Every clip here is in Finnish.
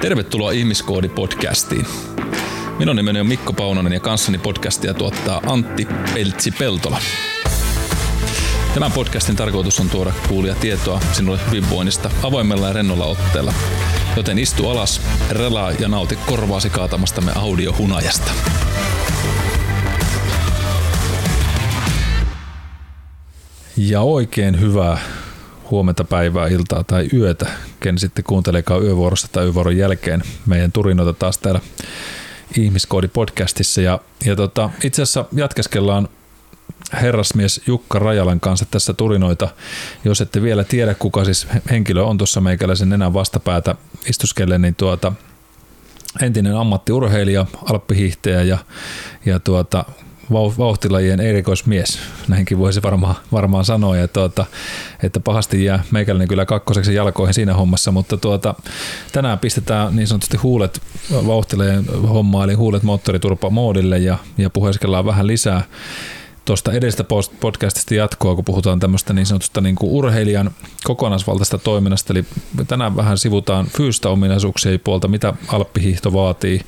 Tervetuloa Ihmiskoodi-podcastiin. Minun nimeni on Mikko Paunonen ja kanssani podcastia tuottaa Antti Peltsi-Peltola. Tämän podcastin tarkoitus on tuoda kuulia tietoa sinulle hyvinvoinnista avoimella ja rennolla otteella. Joten istu alas, relaa ja nauti korvaasi kaatamastamme audiohunajasta. Ja oikein hyvää huomenta, päivää, iltaa tai yötä, ken sitten kuunteleekaan yövuorossa tai yövuoron jälkeen meidän turinoita taas täällä Ihmiskoodi-podcastissa. Ja, ja tota, itse asiassa jatkeskellaan herrasmies Jukka Rajalan kanssa tässä turinoita. Jos ette vielä tiedä, kuka siis henkilö on tuossa meikäläisen enää vastapäätä istuskelle, niin tuota, entinen ammattiurheilija, alppihiihtäjä ja, ja tuota, vauhtilajien erikoismies, näinkin voisi varmaan, varmaan sanoa, ja tuota, että pahasti jää meikäläinen kyllä kakkoseksi jalkoihin siinä hommassa, mutta tuota, tänään pistetään niin sanotusti huulet vauhtilajien hommaa, eli huulet moottoriturpa moodille ja, ja puheeskellaan vähän lisää tuosta edestä podcastista jatkoa, kun puhutaan tämmöistä niin sanotusta niin kuin urheilijan kokonaisvaltaista toiminnasta. Eli tänään vähän sivutaan fyysistä ominaisuuksia puolta, mitä alppihiihto vaatii,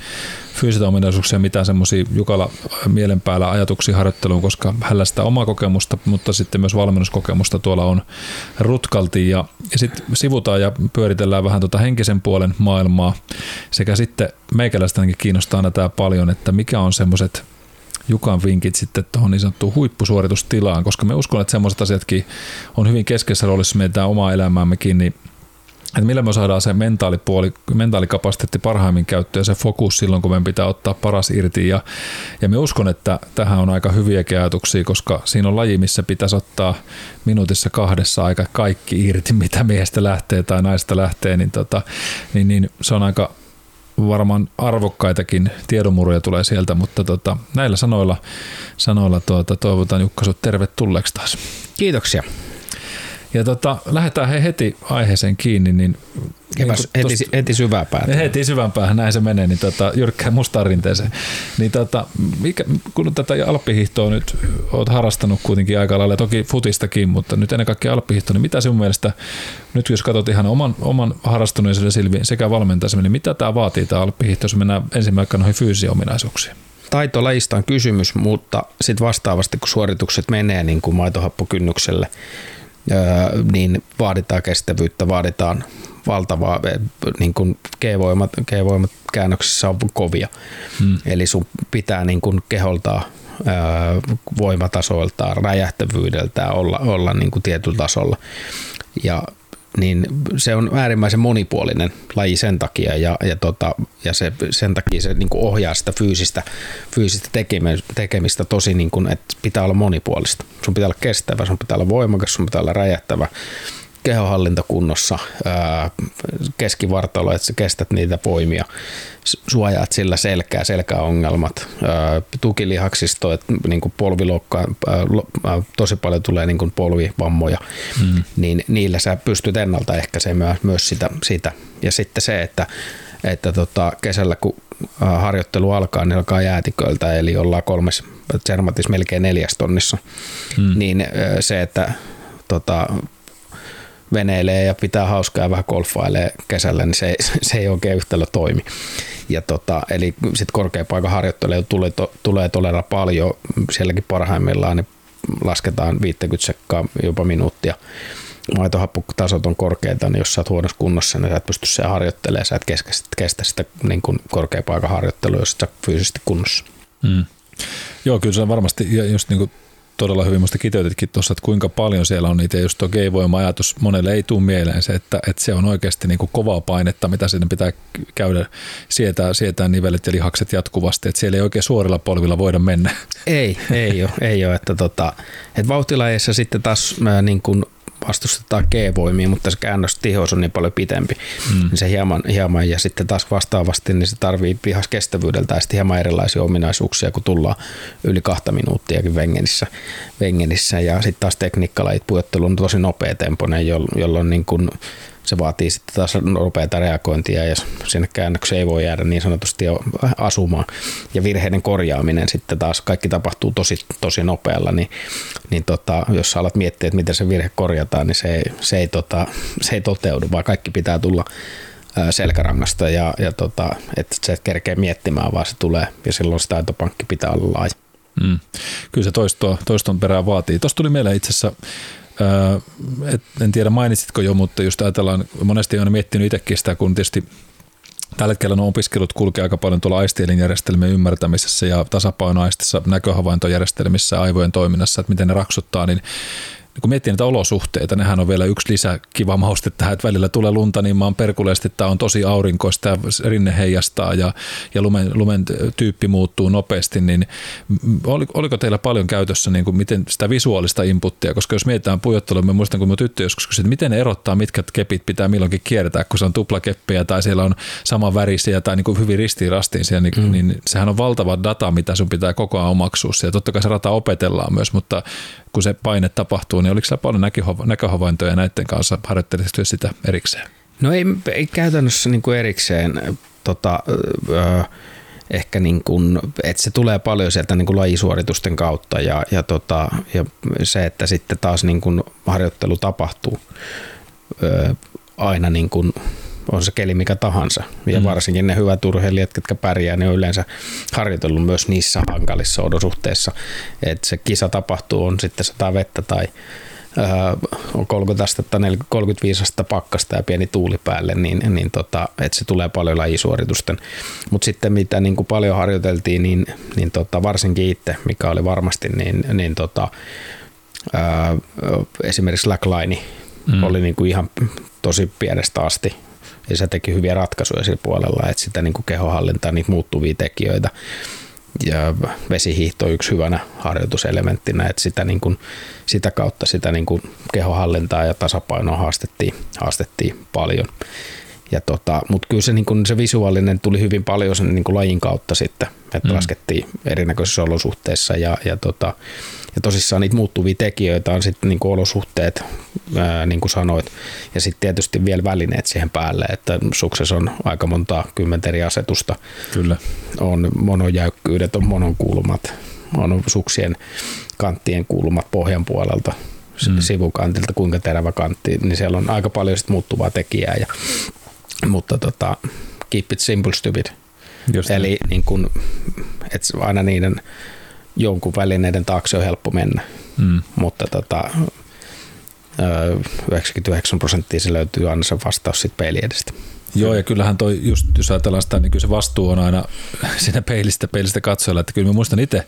fyysistä ominaisuuksia, mitä semmoisia Jukala mielen päällä ajatuksia harjoitteluun, koska hänellä sitä omaa kokemusta, mutta sitten myös valmennuskokemusta tuolla on rutkalti. Ja, ja sitten sivutaan ja pyöritellään vähän tuota henkisen puolen maailmaa sekä sitten meikäläistäkin kiinnostaa tämä paljon, että mikä on semmoiset Jukan vinkit sitten tuohon niin sanottuun huippusuoritustilaan, koska me uskon, että semmoiset asiatkin on hyvin keskeisessä roolissa meidän omaa elämäämmekin, niin että millä me saadaan se mentaalipuoli, mentaalikapasiteetti parhaimmin käyttöön ja se fokus silloin, kun meidän pitää ottaa paras irti. Ja, ja me uskon, että tähän on aika hyviä ajatuksia, koska siinä on laji, missä pitäisi ottaa minuutissa kahdessa aika kaikki irti, mitä miestä lähtee tai naista lähtee, niin, tota, niin, niin se on aika varmaan arvokkaitakin tiedonmuruja tulee sieltä, mutta tota, näillä sanoilla, sanoilla tuota, toivotan Jukka tervetulleeksi taas. Kiitoksia. Ja tota, lähdetään he heti aiheeseen kiinni. Niin, niin heti, tosta, heti syvään päähän. Heti syvään päähän, näin se menee, niin tota, jyrkkään mustaan rinteeseen. Niin tota, mikä, kun tätä alppihiihtoa nyt oot harrastanut kuitenkin aika lailla, toki futistakin, mutta nyt ennen kaikkea alppihiihtoa, niin mitä sinun mielestä, nyt jos katsot ihan oman, oman harrastuneisuuden silmiin sekä valmentaisemmin, niin mitä tämä vaatii tämä alppihiihto, jos mennään ensimmäisenä noihin fyysisiin ominaisuuksiin? taitolajista on kysymys, mutta sitten vastaavasti kun suoritukset menee niin kuin maitohappokynnykselle, niin vaaditaan kestävyyttä, vaaditaan valtavaa, niin kuin G-voimat, G-voimat käännöksissä on kovia. Hmm. Eli sun pitää niin kuin keholtaa voimatasoiltaan, räjähtävyydeltään olla, olla niin kuin tietyllä tasolla. Ja niin se on äärimmäisen monipuolinen laji sen takia ja, ja, tota, ja se, sen takia se niin kuin ohjaa sitä fyysistä, fyysistä tekemistä tosi, niin kuin, että pitää olla monipuolista. Sun pitää olla kestävä, sun pitää olla voimakas, sun pitää olla räjähtävä, kehohallinta kunnossa, keskivartalo, että sä kestät niitä voimia, suojaat sillä selkää, selkäongelmat, tukilihaksisto, että niin kuin polvilokka, tosi paljon tulee niin kuin polvivammoja, mm. niin niillä sä pystyt ennaltaehkäisemään myös sitä, sitä. Ja sitten se, että, että tota, kesällä kun harjoittelu alkaa, niin alkaa jäätiköiltä, eli ollaan kolmes, Zermatis melkein neljäs tonnissa, mm. niin se, että tota, veneilee ja pitää hauskaa ja vähän golfailee kesällä, niin se, se ei oikein yhtälö toimi. Ja tota, eli sitten korkeapaikan harjoittelu tulee, to, tulee todella paljon, sielläkin parhaimmillaan niin lasketaan 50 sekkaa jopa minuuttia maitohappotasot on korkeita, niin jos sä oot huonossa kunnossa, niin sä et pysty se harjoittelemaan, sä et kestä, kestä sitä niin kuin korkeapaikan harjoittelua, jos sä fyysisesti kunnossa. Mm. Joo, kyllä se on varmasti, ja just niin kuin todella hyvin. Musta kiteytitkin tuossa, että kuinka paljon siellä on niitä, ja just tuo G-voima-ajatus monelle ei tule mieleen se, että, että se on oikeasti niin kuin kovaa painetta, mitä sinne pitää käydä, sietää, sietää nivelet ja lihakset jatkuvasti, että siellä ei oikein suorilla polvilla voida mennä. Ei, ei ole, ei ole että, tota, että vauhtilajeissa sitten taas niin kuin vastustetaan G-voimia, mutta se käännöstiheys on niin paljon pitempi, mm. niin se hieman, hieman, ja sitten taas vastaavasti niin se tarvii pihas kestävyydeltä ja sitten hieman erilaisia ominaisuuksia, kun tullaan yli kahta minuuttiakin vengenissä, vengenissä ja sitten taas tekniikkalajit pujottelu on tosi nopea tempoinen, jolloin niin kuin se vaatii sitten taas nopeata reagointia ja sinne käännökseen ei voi jäädä niin sanotusti asumaan. Ja virheiden korjaaminen sitten taas kaikki tapahtuu tosi, tosi nopealla, niin, niin tota, jos sä alat miettiä, että miten se virhe korjataan, niin se ei, se ei, tota, se ei toteudu, vaan kaikki pitää tulla selkärangasta ja, ja tota, että se et kerkee miettimään, vaan se tulee ja silloin se taitopankki pitää olla laaja. Mm. Kyllä se toistoa, toiston perään vaatii. Tuosta tuli mieleen itse asiassa, et, en tiedä mainitsitko jo, mutta just ajatellaan, monesti olen miettinyt itsekin sitä, kun tietysti Tällä hetkellä nuo opiskelut kulkee aika paljon tuolla aistielinjärjestelmien ymmärtämisessä ja tasapainoaistissa, näköhavaintojärjestelmissä, aivojen toiminnassa, että miten ne raksuttaa, niin kun miettii näitä olosuhteita, nehän on vielä yksi lisä kiva mauste tähän, että välillä tulee lunta niin maan perkuleesti, tämä on tosi aurinkoista ja rinne heijastaa ja, ja lumen, lumen tyyppi muuttuu nopeasti, niin oliko teillä paljon käytössä niin kuin miten sitä visuaalista inputtia, koska jos mietitään pujottelua, mä muistan kun mun tyttö joskus kysyi, että miten ne erottaa, mitkä kepit pitää milloinkin kiertää, kun se on tuplakeppejä tai siellä on sama värisiä tai niin kuin hyvin ristiin rastiin siellä, niin, mm. niin sehän on valtava data, mitä sun pitää koko ajan omaksua. Ja totta kai se rata opetellaan myös, mutta kun se paine tapahtuu, niin oliko siellä paljon näköhavaintoja näiden kanssa? Harjoittelisitko sitä erikseen? No ei, ei käytännössä niin kuin erikseen. Tota, öö, ehkä niin kuin, että se tulee paljon sieltä niin kuin lajisuoritusten kautta ja, ja, tota, ja se, että sitten taas niin kuin harjoittelu tapahtuu öö, aina niin kuin on se keli mikä tahansa. Ja mm. varsinkin ne hyvät urheilijat, jotka pärjää, ne on yleensä harjoitellut myös niissä hankalissa olosuhteissa. Että se kisa tapahtuu, on sitten sataa vettä tai on 30 astetta, 35 astetta pakkasta ja pieni tuuli päälle, niin, niin tota, että se tulee paljon lajisuoritusten. Mutta sitten mitä niin kuin paljon harjoiteltiin, niin, niin tota, varsinkin itse, mikä oli varmasti, niin, niin tota, ää, esimerkiksi slackline mm. oli niin kuin ihan tosi pienestä asti ja se teki hyviä ratkaisuja sillä puolella, että sitä niin kuin kehohallintaa, niitä muuttuvia tekijöitä ja vesihiihto on yksi hyvänä harjoituselementtinä, että sitä, niin kuin, sitä kautta sitä niin kuin kehohallintaa ja tasapainoa haastettiin, haastettiin paljon. Ja tota, mutta kyllä se, niin kuin, se visuaalinen tuli hyvin paljon sen niin lajin kautta sitten, että mm. laskettiin erinäköisissä olosuhteissa ja, ja tota, ja tosissaan niitä muuttuvia tekijöitä on sitten niin olosuhteet, ää, niin kuin sanoit, ja sitten tietysti vielä välineet siihen päälle, että sukses on aika monta kymmentä eri asetusta. Kyllä. On monojäykkyydet, on mononkulmat, on suksien kanttien kulmat pohjan puolelta, mm. sivukantilta, kuinka terävä kantti, niin siellä on aika paljon sit muuttuvaa tekijää. Ja, mutta tota, keep it simple stupid. Just Eli niin kun, et aina niiden jonkun välineiden taakse on helppo mennä, mm. mutta tota, 99 prosenttia se löytyy aina se vastaus sitten peili edestä. Joo, ja kyllähän toi, just jos ajatellaan sitä, niin kyllä se vastuu on aina siinä peilistä, peilistä katsojalla, että kyllä mä muistan itse,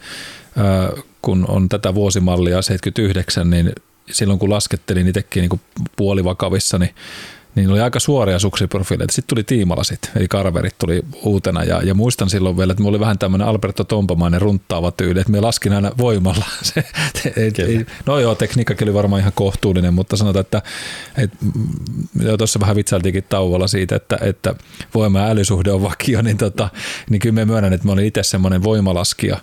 kun on tätä vuosimallia 79, niin silloin kun laskettelin itsekin niin puolivakavissa, niin niin oli aika suoria suksiprofiileita. Sitten tuli tiimalasit, eli karverit tuli uutena. Ja, ja muistan silloin vielä, että mulla oli vähän tämmöinen Alberto Tompamainen runttaava tyyli, että me laskin aina voimalla. Se, et, ei, no joo, tekniikkakin oli varmaan ihan kohtuullinen, mutta sanotaan, että et, jo tuossa vähän vitsailtiinkin tauolla siitä, että, että voima ja älysuhde on vakio, niin, tota, niin kyllä me myönnän, että mä olin itse semmoinen voimalaskija.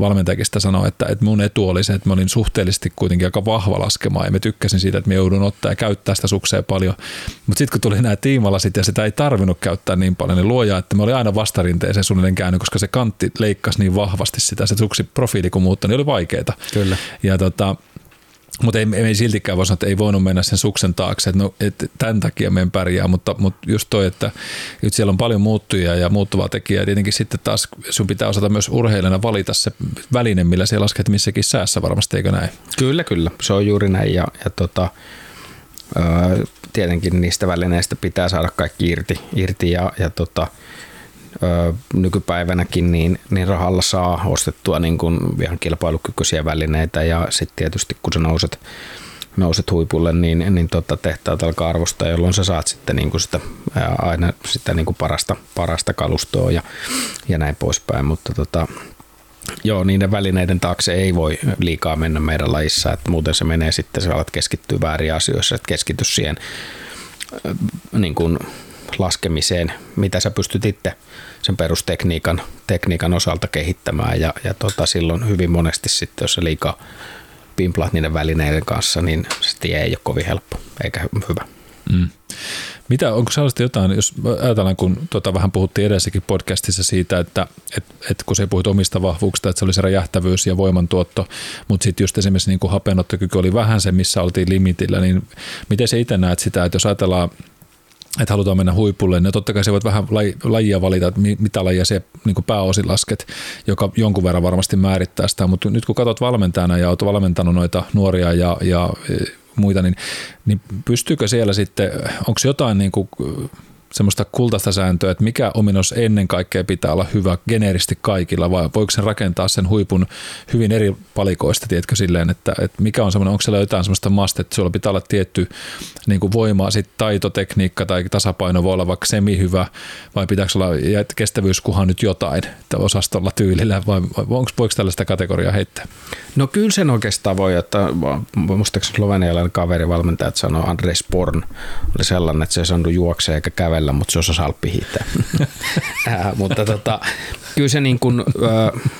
Valmentajakin sitä sanoi, että, että mun etu oli se, että mä olin suhteellisesti kuitenkin aika vahva laskemaan ja mä tykkäsin siitä, että me joudun ottaa ja käyttää sitä suksea paljon mutta sitten kun tuli nämä tiimalasit ja sitä ei tarvinnut käyttää niin paljon, niin luoja, että me oli aina vastarinteeseen suunnilleen käynyt, koska se kantti leikkasi niin vahvasti sitä, se suksi profiili kun muuttui, niin oli vaikeaa. Kyllä. Ja tota, mutta ei, ei siltikään voi sanoa, että ei voinut mennä sen suksen taakse, että no, et tämän takia meidän pärjää, mutta, mutta just toi, että, että siellä on paljon muuttujia ja muuttuvaa tekijää. Tietenkin sitten taas sun pitää osata myös urheilijana valita se väline, millä siellä lasket missäkin säässä varmasti, eikö näin? Kyllä, kyllä. Se on juuri näin ja, ja tota, tietenkin niistä välineistä pitää saada kaikki irti, irti ja, ja tota, nykypäivänäkin niin, niin rahalla saa ostettua niin kuin ihan kilpailukykyisiä välineitä ja sitten tietysti kun sä nouset, nouset huipulle, niin, niin tota, tehtaat alkaa arvostaa, jolloin sä saat sitten niin kuin sitä, aina sitä niin kuin parasta, parasta kalustoa ja, ja näin poispäin, mutta tota, Joo, niiden välineiden taakse ei voi liikaa mennä meidän lajissa, että muuten se menee sitten, sä alat keskittyä väärin asioissa, että keskity siihen niin kuin laskemiseen, mitä sä pystyt itse sen perustekniikan tekniikan osalta kehittämään ja, ja tota, silloin hyvin monesti sitten, jos sä liikaa pimplat niiden välineiden kanssa, niin se tie ei ole kovin helppo eikä hyvä. Mm. Mitä, onko sellaista jotain, jos ajatellaan, kun tota, vähän puhuttiin edessäkin podcastissa siitä, että et, et kun se puhut omista vahvuuksista, että se oli se räjähtävyys ja voimantuotto, mutta sitten just esimerkiksi niin hapenottokyky oli vähän se, missä oltiin limitillä, niin miten se itse näet sitä, että jos ajatellaan että halutaan mennä huipulle, niin totta kai se voit vähän lajia valita, että mitä lajia se niin pääosin lasket, joka jonkun verran varmasti määrittää sitä, mutta nyt kun katsot valmentajana ja olet valmentanut noita nuoria ja, ja muita, niin, niin pystyykö siellä sitten, onko jotain niin kuin semmoista kultaista sääntöä, että mikä ominaisuus ennen kaikkea pitää olla hyvä geneeristi kaikilla, vai voiko sen rakentaa sen huipun hyvin eri palikoista, tiedätkö, silleen, että, että mikä on semmoinen, onko siellä jotain semmoista must, että sulla pitää olla tietty niin kuin voima, sitten taitotekniikka tai tasapaino voi olla vaikka semi hyvä, vai pitääkö olla kestävyyskuhan nyt jotain että osastolla tyylillä, vai, onko, voiko tällaista kategoriaa heittää? No kyllä sen oikeastaan voi, että muistaakseni slovenialainen kaverivalmentajat sanoi, Andres Porn oli sellainen, että se ei saanut juoksea eikä kävellä kävellä, mutta se osasi alppihiihtää. äh, mutta tota, kyllä se niin kuin, äh,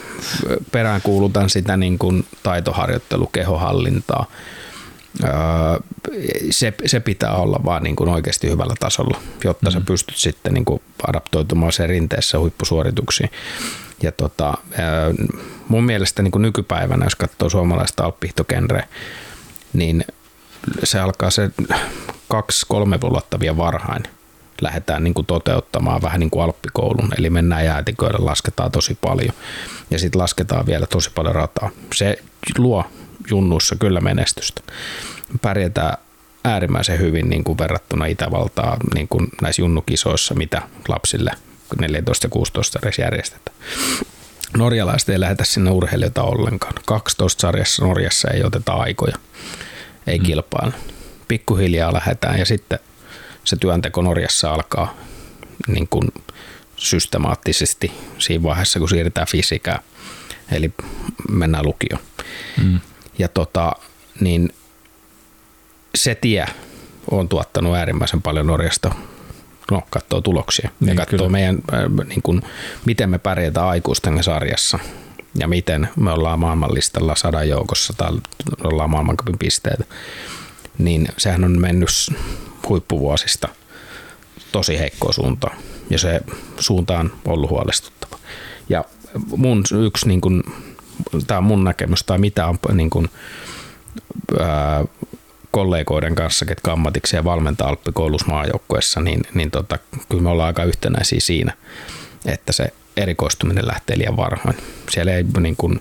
peräänkuulutan sitä niin kuin taitoharjoittelu, kehohallintaa. Äh, se, se pitää olla vaan niin kuin oikeasti hyvällä tasolla, jotta mm. sä pystyt sitten niin kuin adaptoitumaan sen rinteessä huippusuorituksiin. Ja tota, mun mielestä niin kuin nykypäivänä, jos katsoo suomalaista alppihiihtogenreä, niin se alkaa se kaksi-kolme vuotta vielä varhain – lähdetään niin kuin toteuttamaan vähän niin kuin alppikoulun, eli mennään jäätiköille, lasketaan tosi paljon ja sitten lasketaan vielä tosi paljon rataa. Se luo junnussa kyllä menestystä. Pärjätään äärimmäisen hyvin niin kuin verrattuna Itävaltaa niin kuin näissä junnukisoissa, mitä lapsille 14 ja 16 edes järjestetään. Norjalaiset ei lähetä sinne urheilijoita ollenkaan. 12 sarjassa Norjassa ei oteta aikoja, ei mm. kilpailla. Pikkuhiljaa lähdetään ja sitten se työnteko Norjassa alkaa niin kuin systemaattisesti siinä vaiheessa, kun siirrytään fysiikään, eli mennään lukioon. Mm. Ja tota, niin se tie on tuottanut äärimmäisen paljon Norjasta no, katsoo tuloksia niin, ja katsoo kyllä. meidän, äh, niin kuin, miten me pärjätään aikuisten sarjassa ja miten me ollaan maailmanlistalla sadan joukossa tai ollaan maailmankapin pisteitä, niin sehän on mennyt huippuvuosista tosi heikkoa suuntaan. Ja se suunta on ollut huolestuttava. Ja mun yksi, niin kuin, tämä on mun näkemys, tai mitä on niin kuin, ää, kollegoiden kanssa, ketkä ammatikseen valmentaa Alppikoulussa maajoukkueessa, niin, niin tota, kyllä me ollaan aika yhtenäisiä siinä, että se erikoistuminen lähtee liian varhain. Siellä ei niin kuin,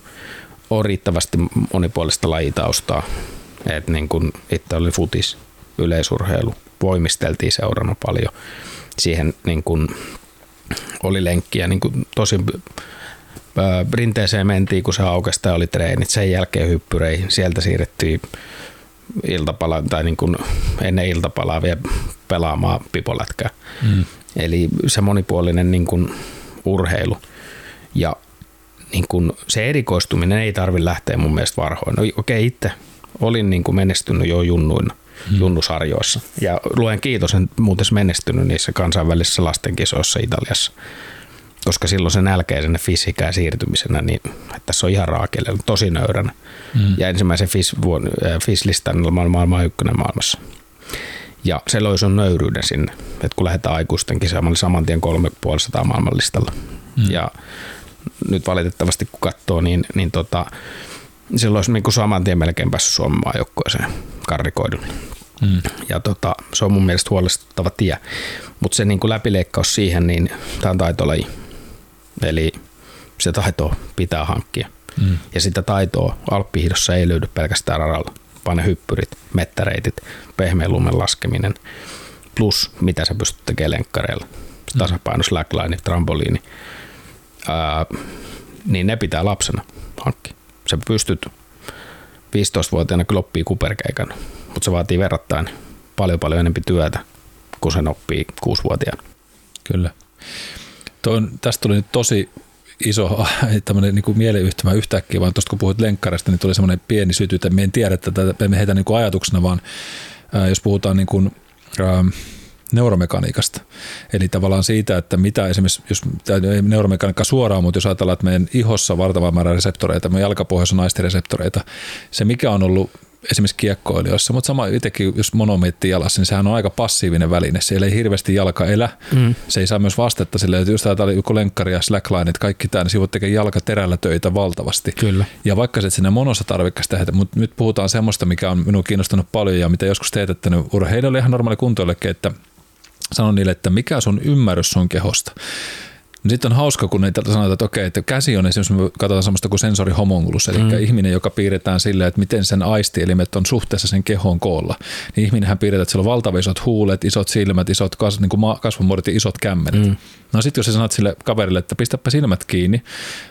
ole riittävästi monipuolista lajitaustaa. Et niin kuin itse oli futis, yleisurheilu, voimisteltiin seurana paljon. Siihen niin kuin oli lenkkiä niin kuin tosi rinteeseen mentiin, kun se aukesi oli treenit. Sen jälkeen hyppyreihin. Sieltä siirrettiin iltapala, tai niin kuin ennen iltapalaa vielä pelaamaan pipolätkää. Mm. Eli se monipuolinen niin kuin urheilu. Ja niin kuin se erikoistuminen ei tarvi lähteä mun mielestä varhoin. No, okei, itse olin niin kuin menestynyt jo junnuina – mm. junnusarjoissa. Ja luen kiitos, en muuten menestynyt niissä kansainvälisissä lastenkisoissa Italiassa. Koska silloin sen nälkeisenä fysiikään siirtymisenä, niin että tässä on ihan raakelle, tosi nöyränä. Mm. Ja ensimmäisen FIS, äh, FIS-listan maailman, ykkönen maailmassa. Ja se loi sun nöyryyden sinne, että kun lähdetään aikuisten kisaan, mä olin saman tien 350 maailmanlistalla. Mm. Ja nyt valitettavasti kun katsoo, niin, niin tota, silloin olisi niin kuin saman tien melkein päässyt Suomen maajoukkueeseen karrikoidun. Mm. Ja tota, se on mun mielestä huolestuttava tie. Mutta se niin kuin läpileikkaus siihen, niin tämä on taitolaji. Eli se taito pitää hankkia. Mm. Ja sitä taitoa alppihiidossa ei löydy pelkästään radalla, vaan ne hyppyrit, mettäreitit, pehmeän lumen laskeminen, plus mitä sä pystyt tekemään lenkkareilla, tasapaino, slackline, trampoliini, ää, niin ne pitää lapsena hankkia sä pystyt 15-vuotiaana kyllä oppii kuperkeikan, mutta se vaatii verrattain paljon paljon enemmän työtä, kun sen oppii 6-vuotiaana. Kyllä. Tuon, tästä tuli nyt tosi iso tämmöinen niin mieleyhtymä yhtäkkiä, vaan tuosta kun puhuit lenkkarista, niin tuli semmoinen pieni syty, että me en tiedä tätä, me heitä niin ajatuksena, vaan ää, jos puhutaan niin kuin, ää, neuromekaniikasta. Eli tavallaan siitä, että mitä esimerkiksi, jos ei neuromekaniikka suoraan, mutta jos ajatellaan, että meidän ihossa valtava määrä reseptoreita, meidän jalkapohjassa on naistireseptoreita, se mikä on ollut esimerkiksi kiekkoilijoissa, mutta sama itsekin, jos monometti jalassa, niin sehän on aika passiivinen väline. Siellä ei hirveästi jalka elä. Mm. Se ei saa myös vastetta sille, että just ajatellaan joku lenkkari ja slackline, että kaikki tämä, niin sivut tekee jalka terällä töitä valtavasti. Kyllä. Ja vaikka se sinne monossa tarvikkaista tehdä, mutta nyt puhutaan semmoista, mikä on minun kiinnostanut paljon ja mitä joskus teetättänyt urheilijoille ihan normaali kuntoillekin, että sano niille, että mikä sun ymmärrys sun kehosta. Sitten on hauska, kun ne sanotaan, että okei, että käsi on esimerkiksi, me katsotaan sellaista kuin sensorihomonglus, eli mm. ihminen, joka piirretään silleen, että miten sen aistielimet on suhteessa sen kehoon koolla. Niin ihminenhän piirretään, että sillä on valtava isot huulet, isot silmät, isot kas, niin kuin kasvomuodot ja isot kämmenet. Mm. No sitten jos sä sanot sille kaverille, että pistäpä silmät kiinni,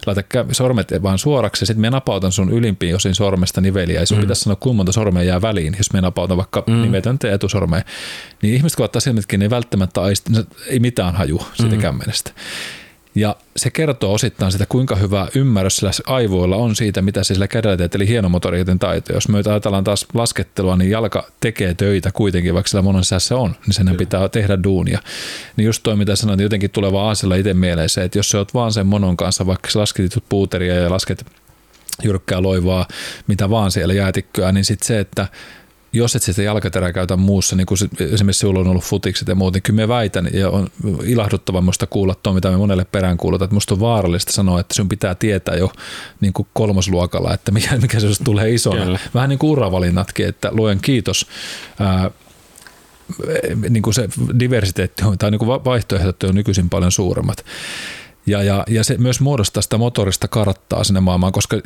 laita sormet vaan suoraksi ja sitten me napautan sun ylimpiin osin sormesta niveliä ja sun mm. pitäisi sanoa kuinka monta sormea jää väliin, jos me napautan vaikka mm. nimetöntä etusormea. Niin ihmiset kun ottaa silmät kiinni, ei välttämättä aisti, ei mitään haju siitä mm. kämmenestä. Ja se kertoo osittain sitä, kuinka hyvä ymmärrys sillä aivoilla on siitä, mitä se sillä kädellä teet, eli hienomotoriikan taito. Jos me ajatellaan taas laskettelua, niin jalka tekee töitä kuitenkin, vaikka sillä monen se on, niin sen pitää tehdä duunia. Niin just toi, mitä sanoin, jotenkin tuleva aasilla itse mieleen se, että jos sä oot vaan sen monon kanssa, vaikka sä lasket puuteria ja lasket jyrkkää loivaa, mitä vaan siellä jäätikköä, niin sitten se, että jos et sitä jalkaterää käytä muussa, niin kuin esimerkiksi sinulla on ollut futikset ja muut, niin kyllä me väitän, ja on ilahduttava minusta kuulla tuo, mitä me monelle perään kuulutaan, että minusta on vaarallista sanoa, että sinun pitää tietää jo niin kuin kolmosluokalla, että mikä, mikä se tulee isona. Kyllä. Vähän niin kuin uravalinnatkin, että luojan kiitos, ää, niin kuin se diversiteetti on, tai niin kuin vaihtoehdot on nykyisin paljon suuremmat. Ja, ja, ja se myös muodostaa sitä motorista karttaa sinne maailmaan, koska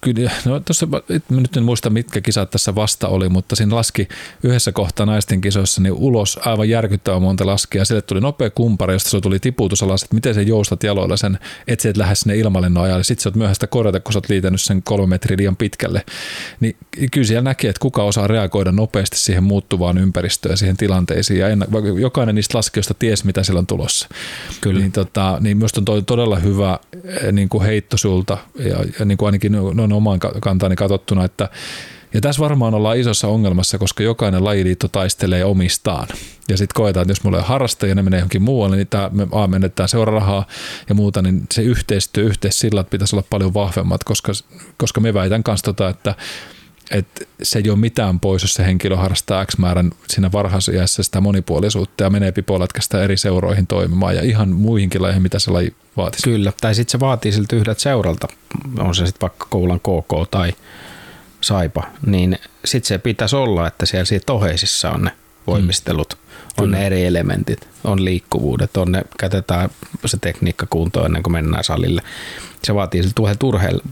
kyllä, no tuossa, nyt en muista mitkä kisat tässä vasta oli, mutta siinä laski yhdessä kohtaa naisten kisoissa niin ulos aivan järkyttävän monta laskia. Sille tuli nopea kumpari, josta se tuli tiputus alas, että miten se joustat jaloilla sen, että se et lähde sinne ilmalennon ajalle. Sitten sä oot myöhäistä korjata, kun sä oot liitänyt sen kolme metriä liian pitkälle. Niin kyllä siellä näkee, että kuka osaa reagoida nopeasti siihen muuttuvaan ympäristöön ja siihen tilanteisiin. Ja enna- jokainen niistä laskijoista ties, mitä siellä on tulossa. Kyllä. Niin, tota, niin minusta on todella hyvä eh, niin kuin heitto sulta ja, ja niin kuin ainakin no, on oman kantani katsottuna, että ja tässä varmaan ollaan isossa ongelmassa, koska jokainen lajiliitto taistelee omistaan. Ja sitten koetaan, että jos mulla on harrastaja ja ne menee johonkin muualle, niin tämä, me A, menetään seurarahaa ja muuta, niin se yhteistyö, yhteissillat pitäisi olla paljon vahvemmat, koska, koska me väitän kanssa tota, että että se ei ole mitään pois, jos se henkilö harrastaa X määrän siinä varhaisijässä sitä monipuolisuutta ja menee pipolätkästä eri seuroihin toimimaan ja ihan muihinkin lajeihin, mitä se laji vaatisi. Kyllä, tai sitten se vaatii siltä yhdet seuralta, on se sitten vaikka koulan KK tai Saipa, niin sitten se pitäisi olla, että siellä siitä oheisissa on ne voimistelut, mm. on ne eri elementit, on liikkuvuudet, on ne, käytetään se tekniikka kuntoon ennen kuin mennään salille se vaatii siltä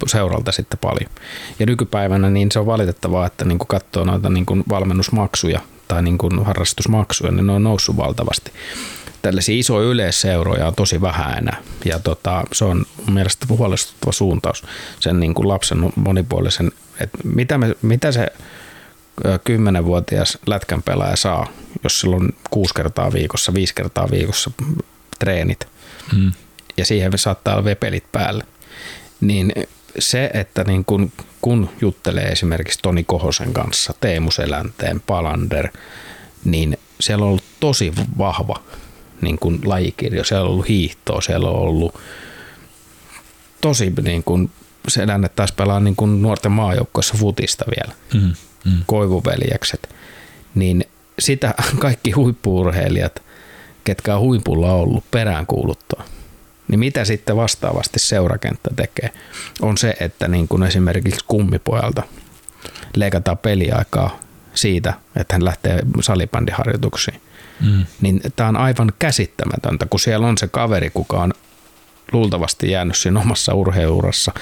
seuralta sitten paljon. Ja nykypäivänä niin se on valitettavaa, että niin kuin katsoo noita niin kuin valmennusmaksuja tai niin kuin harrastusmaksuja, niin ne on noussut valtavasti. Tällaisia isoja yleisseuroja on tosi vähän enää. Ja tota, se on mun mielestä huolestuttava suuntaus sen niin kuin lapsen monipuolisen, että mitä, me, mitä se 10-vuotias lätkän pelaaja saa, jos sillä on kuusi kertaa viikossa, viisi kertaa viikossa treenit. Mm. Ja siihen saattaa olla vielä pelit päälle niin se, että niin kun, kun juttelee esimerkiksi Toni Kohosen kanssa, Teemu Selänteen, Palander, niin siellä on ollut tosi vahva niin kun lajikirjo. Siellä on ollut hiihtoa, siellä on ollut tosi niin kun, Selänne taas pelaa niin kun nuorten maajoukkoissa futista vielä, mm, mm. koivuveljekset. Niin sitä kaikki huippuurheilijat, ketkä on huipulla ollut, peräänkuuluttaa niin mitä sitten vastaavasti seurakenttä tekee, on se, että niin kuin esimerkiksi kummipojalta leikataan peliaikaa siitä, että hän lähtee salibändiharjoituksiin. Mm. Niin tämä on aivan käsittämätöntä, kun siellä on se kaveri, kuka on luultavasti jäänyt siinä omassa urheiluurassa,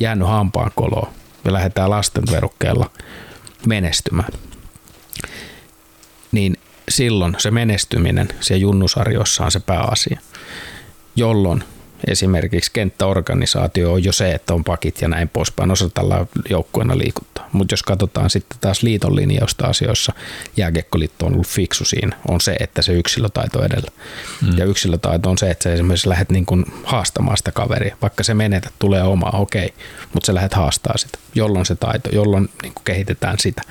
jäänyt hampaankoloon ja lähdetään lasten verukkeella menestymään. Niin silloin se menestyminen siellä junnusarjoissa on se pääasia, jolloin esimerkiksi kenttäorganisaatio on jo se, että on pakit ja näin poispäin, osataan joukkueena liikuttaa. Mutta jos katsotaan sitten taas liiton linjausta asioissa, jääkiekkoliitto on ollut fiksu siinä, on se, että se yksilötaito edellä. Mm. Ja yksilötaito on se, että sä esimerkiksi lähdet niin kuin haastamaan sitä kaveria, vaikka se menetä, tulee oma, okei, okay, mutta sä lähdet haastaa sitä, jolloin se taito, jolloin niin kuin kehitetään sitä.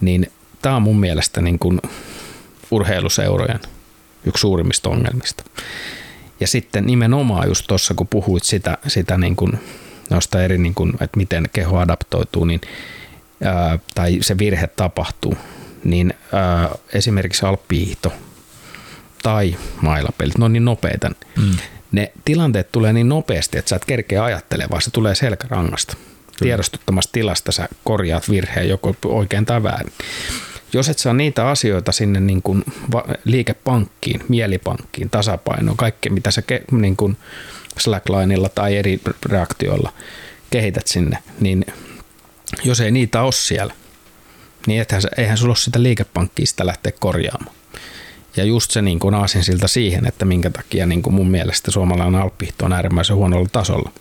Niin tämä on mun mielestä niin kuin urheiluseurojen yksi suurimmista ongelmista. Ja sitten nimenomaan just tuossa, kun puhuit sitä, sitä niin kuin, noista eri, niin kuin, että miten keho adaptoituu, niin, ää, tai se virhe tapahtuu, niin ää, esimerkiksi alppihiihto tai mailapelit, ne on niin nopeita. Mm. Ne tilanteet tulee niin nopeasti, että sä et kerkeä ajattelemaan, vaan se tulee selkärangasta. Tiedostuttamasta tilasta sä korjaat virheen joko oikein tai väärin. Jos et saa niitä asioita sinne niin kuin liikepankkiin, mielipankkiin, tasapainoon, kaikki mitä sä niin kuin slacklineilla tai eri reaktioilla kehität sinne, niin jos ei niitä ole siellä, niin ethän, eihän sulla ole sitä liikepankkia sitä lähteä korjaamaan. Ja just se niin kuin siltä siihen, että minkä takia niin kuin mun mielestä suomalainen alppihto on äärimmäisen huonolla tasolla,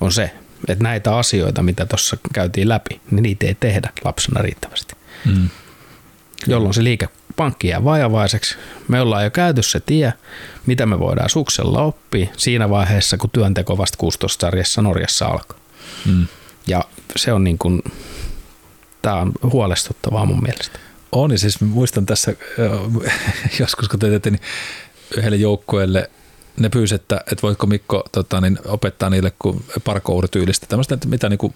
on se, että näitä asioita, mitä tuossa käytiin läpi, niin niitä ei tehdä lapsena riittävästi. Mm. Jolloin se liikepankki jää vajavaiseksi. Me ollaan jo käyty se tie, mitä me voidaan suksella oppia siinä vaiheessa, kun työnteko vasta 16-sarjassa Norjassa alkaa. Mm. Ja se on niin kuin, tämä on huolestuttavaa mun mielestä. On, ja siis muistan tässä joskus, kun te niin yhdelle joukkueelle ne pyysi, että, että voitko Mikko tota, niin opettaa niille kun parkour-tyylistä, tämmöistä, mitä niin kuin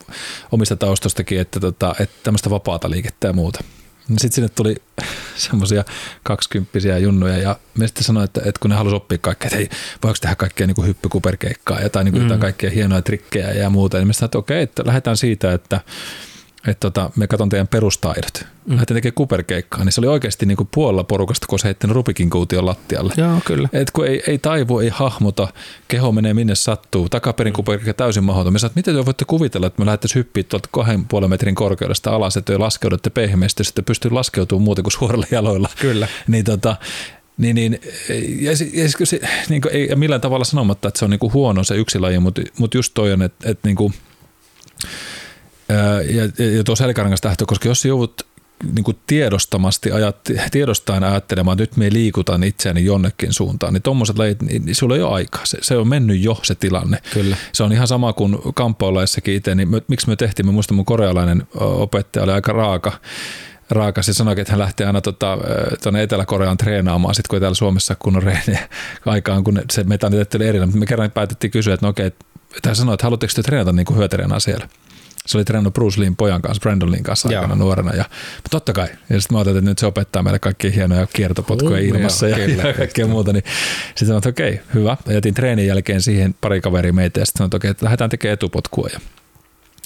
omista taustostakin, että, tota, että tämmöistä vapaata liikettä ja muuta. Sitten sinne tuli semmoisia kaksikymppisiä junnuja ja me sitten sanoin, että, että kun ne halusi oppia kaikkea, että hei, voiko tehdä kaikkea niin hyppykuperkeikkaa ja tai niin kuin mm. kaikkia hienoja trikkejä ja muuta, niin me sanoin, että okei, että lähdetään siitä, että että tota, me katson teidän perustaidot. Mm. Lähdettiin tekemään kuperkeikkaa, niin se oli oikeasti niin kuin puolella porukasta, kun se heittänyt Rubikin kuution lattialle. Joo, kyllä. Et kun ei, ei taivu, ei hahmota, keho menee minne sattuu, takaperin mm. kuperkeikka täysin mahdoton. Me sanoin, miten te voitte kuvitella, että me lähdettäisiin hyppiä tuolta kahden puolen metrin korkeudesta alas, että te laskeudutte pehmeästi, sitten pystyy laskeutumaan muuten kuin suorilla jaloilla. Kyllä. niin tota, niin, niin, ja, ja, se, niin kuin, ei millään tavalla sanomatta, että se on niin kuin huono se yksi laji, mutta, mutta just toi on, että, että niin kuin, ja, ja tuo selkärangasta lähtö, koska jos joudut niin kuin tiedostamasti ajat, tiedostaen ajattelemaan, että nyt me liikutaan itseäni jonnekin suuntaan, niin tuommoiset lajit, niin, niin sulla ei ole aikaa. Se, se on mennyt jo se tilanne. Kyllä. Se on ihan sama kuin kamppaolaissakin itse, niin me, miksi me tehtiin, muistan mun korealainen opettaja oli aika raaka, raaka. Se sanoi, että hän lähtee aina tota, tuonne Etelä-Koreaan treenaamaan, sitten kun ei täällä Suomessa kunnon reeniä aikaan, kun se metaniteetti oli. Mutta me kerran päätettiin kysyä, että no okei, että hän sanoi, että haluatteko te treenata niin kuin siellä? Se oli treenannut Bruce Leein pojan kanssa, Brandon Leein kanssa aikana nuorena. Ja, mutta totta kai. Ja sitten mä ajattelin, että nyt se opettaa meille kaikki hienoja kiertopotkuja uh, ilmassa joo, ja, kyllä, ja kaikkea muuta. Niin sitten sanoin, että okei, hyvä. Ja jätin treenin jälkeen siihen pari kaveria meitä ja sitten sanoin, että okei, että lähdetään tekemään etupotkua. Ja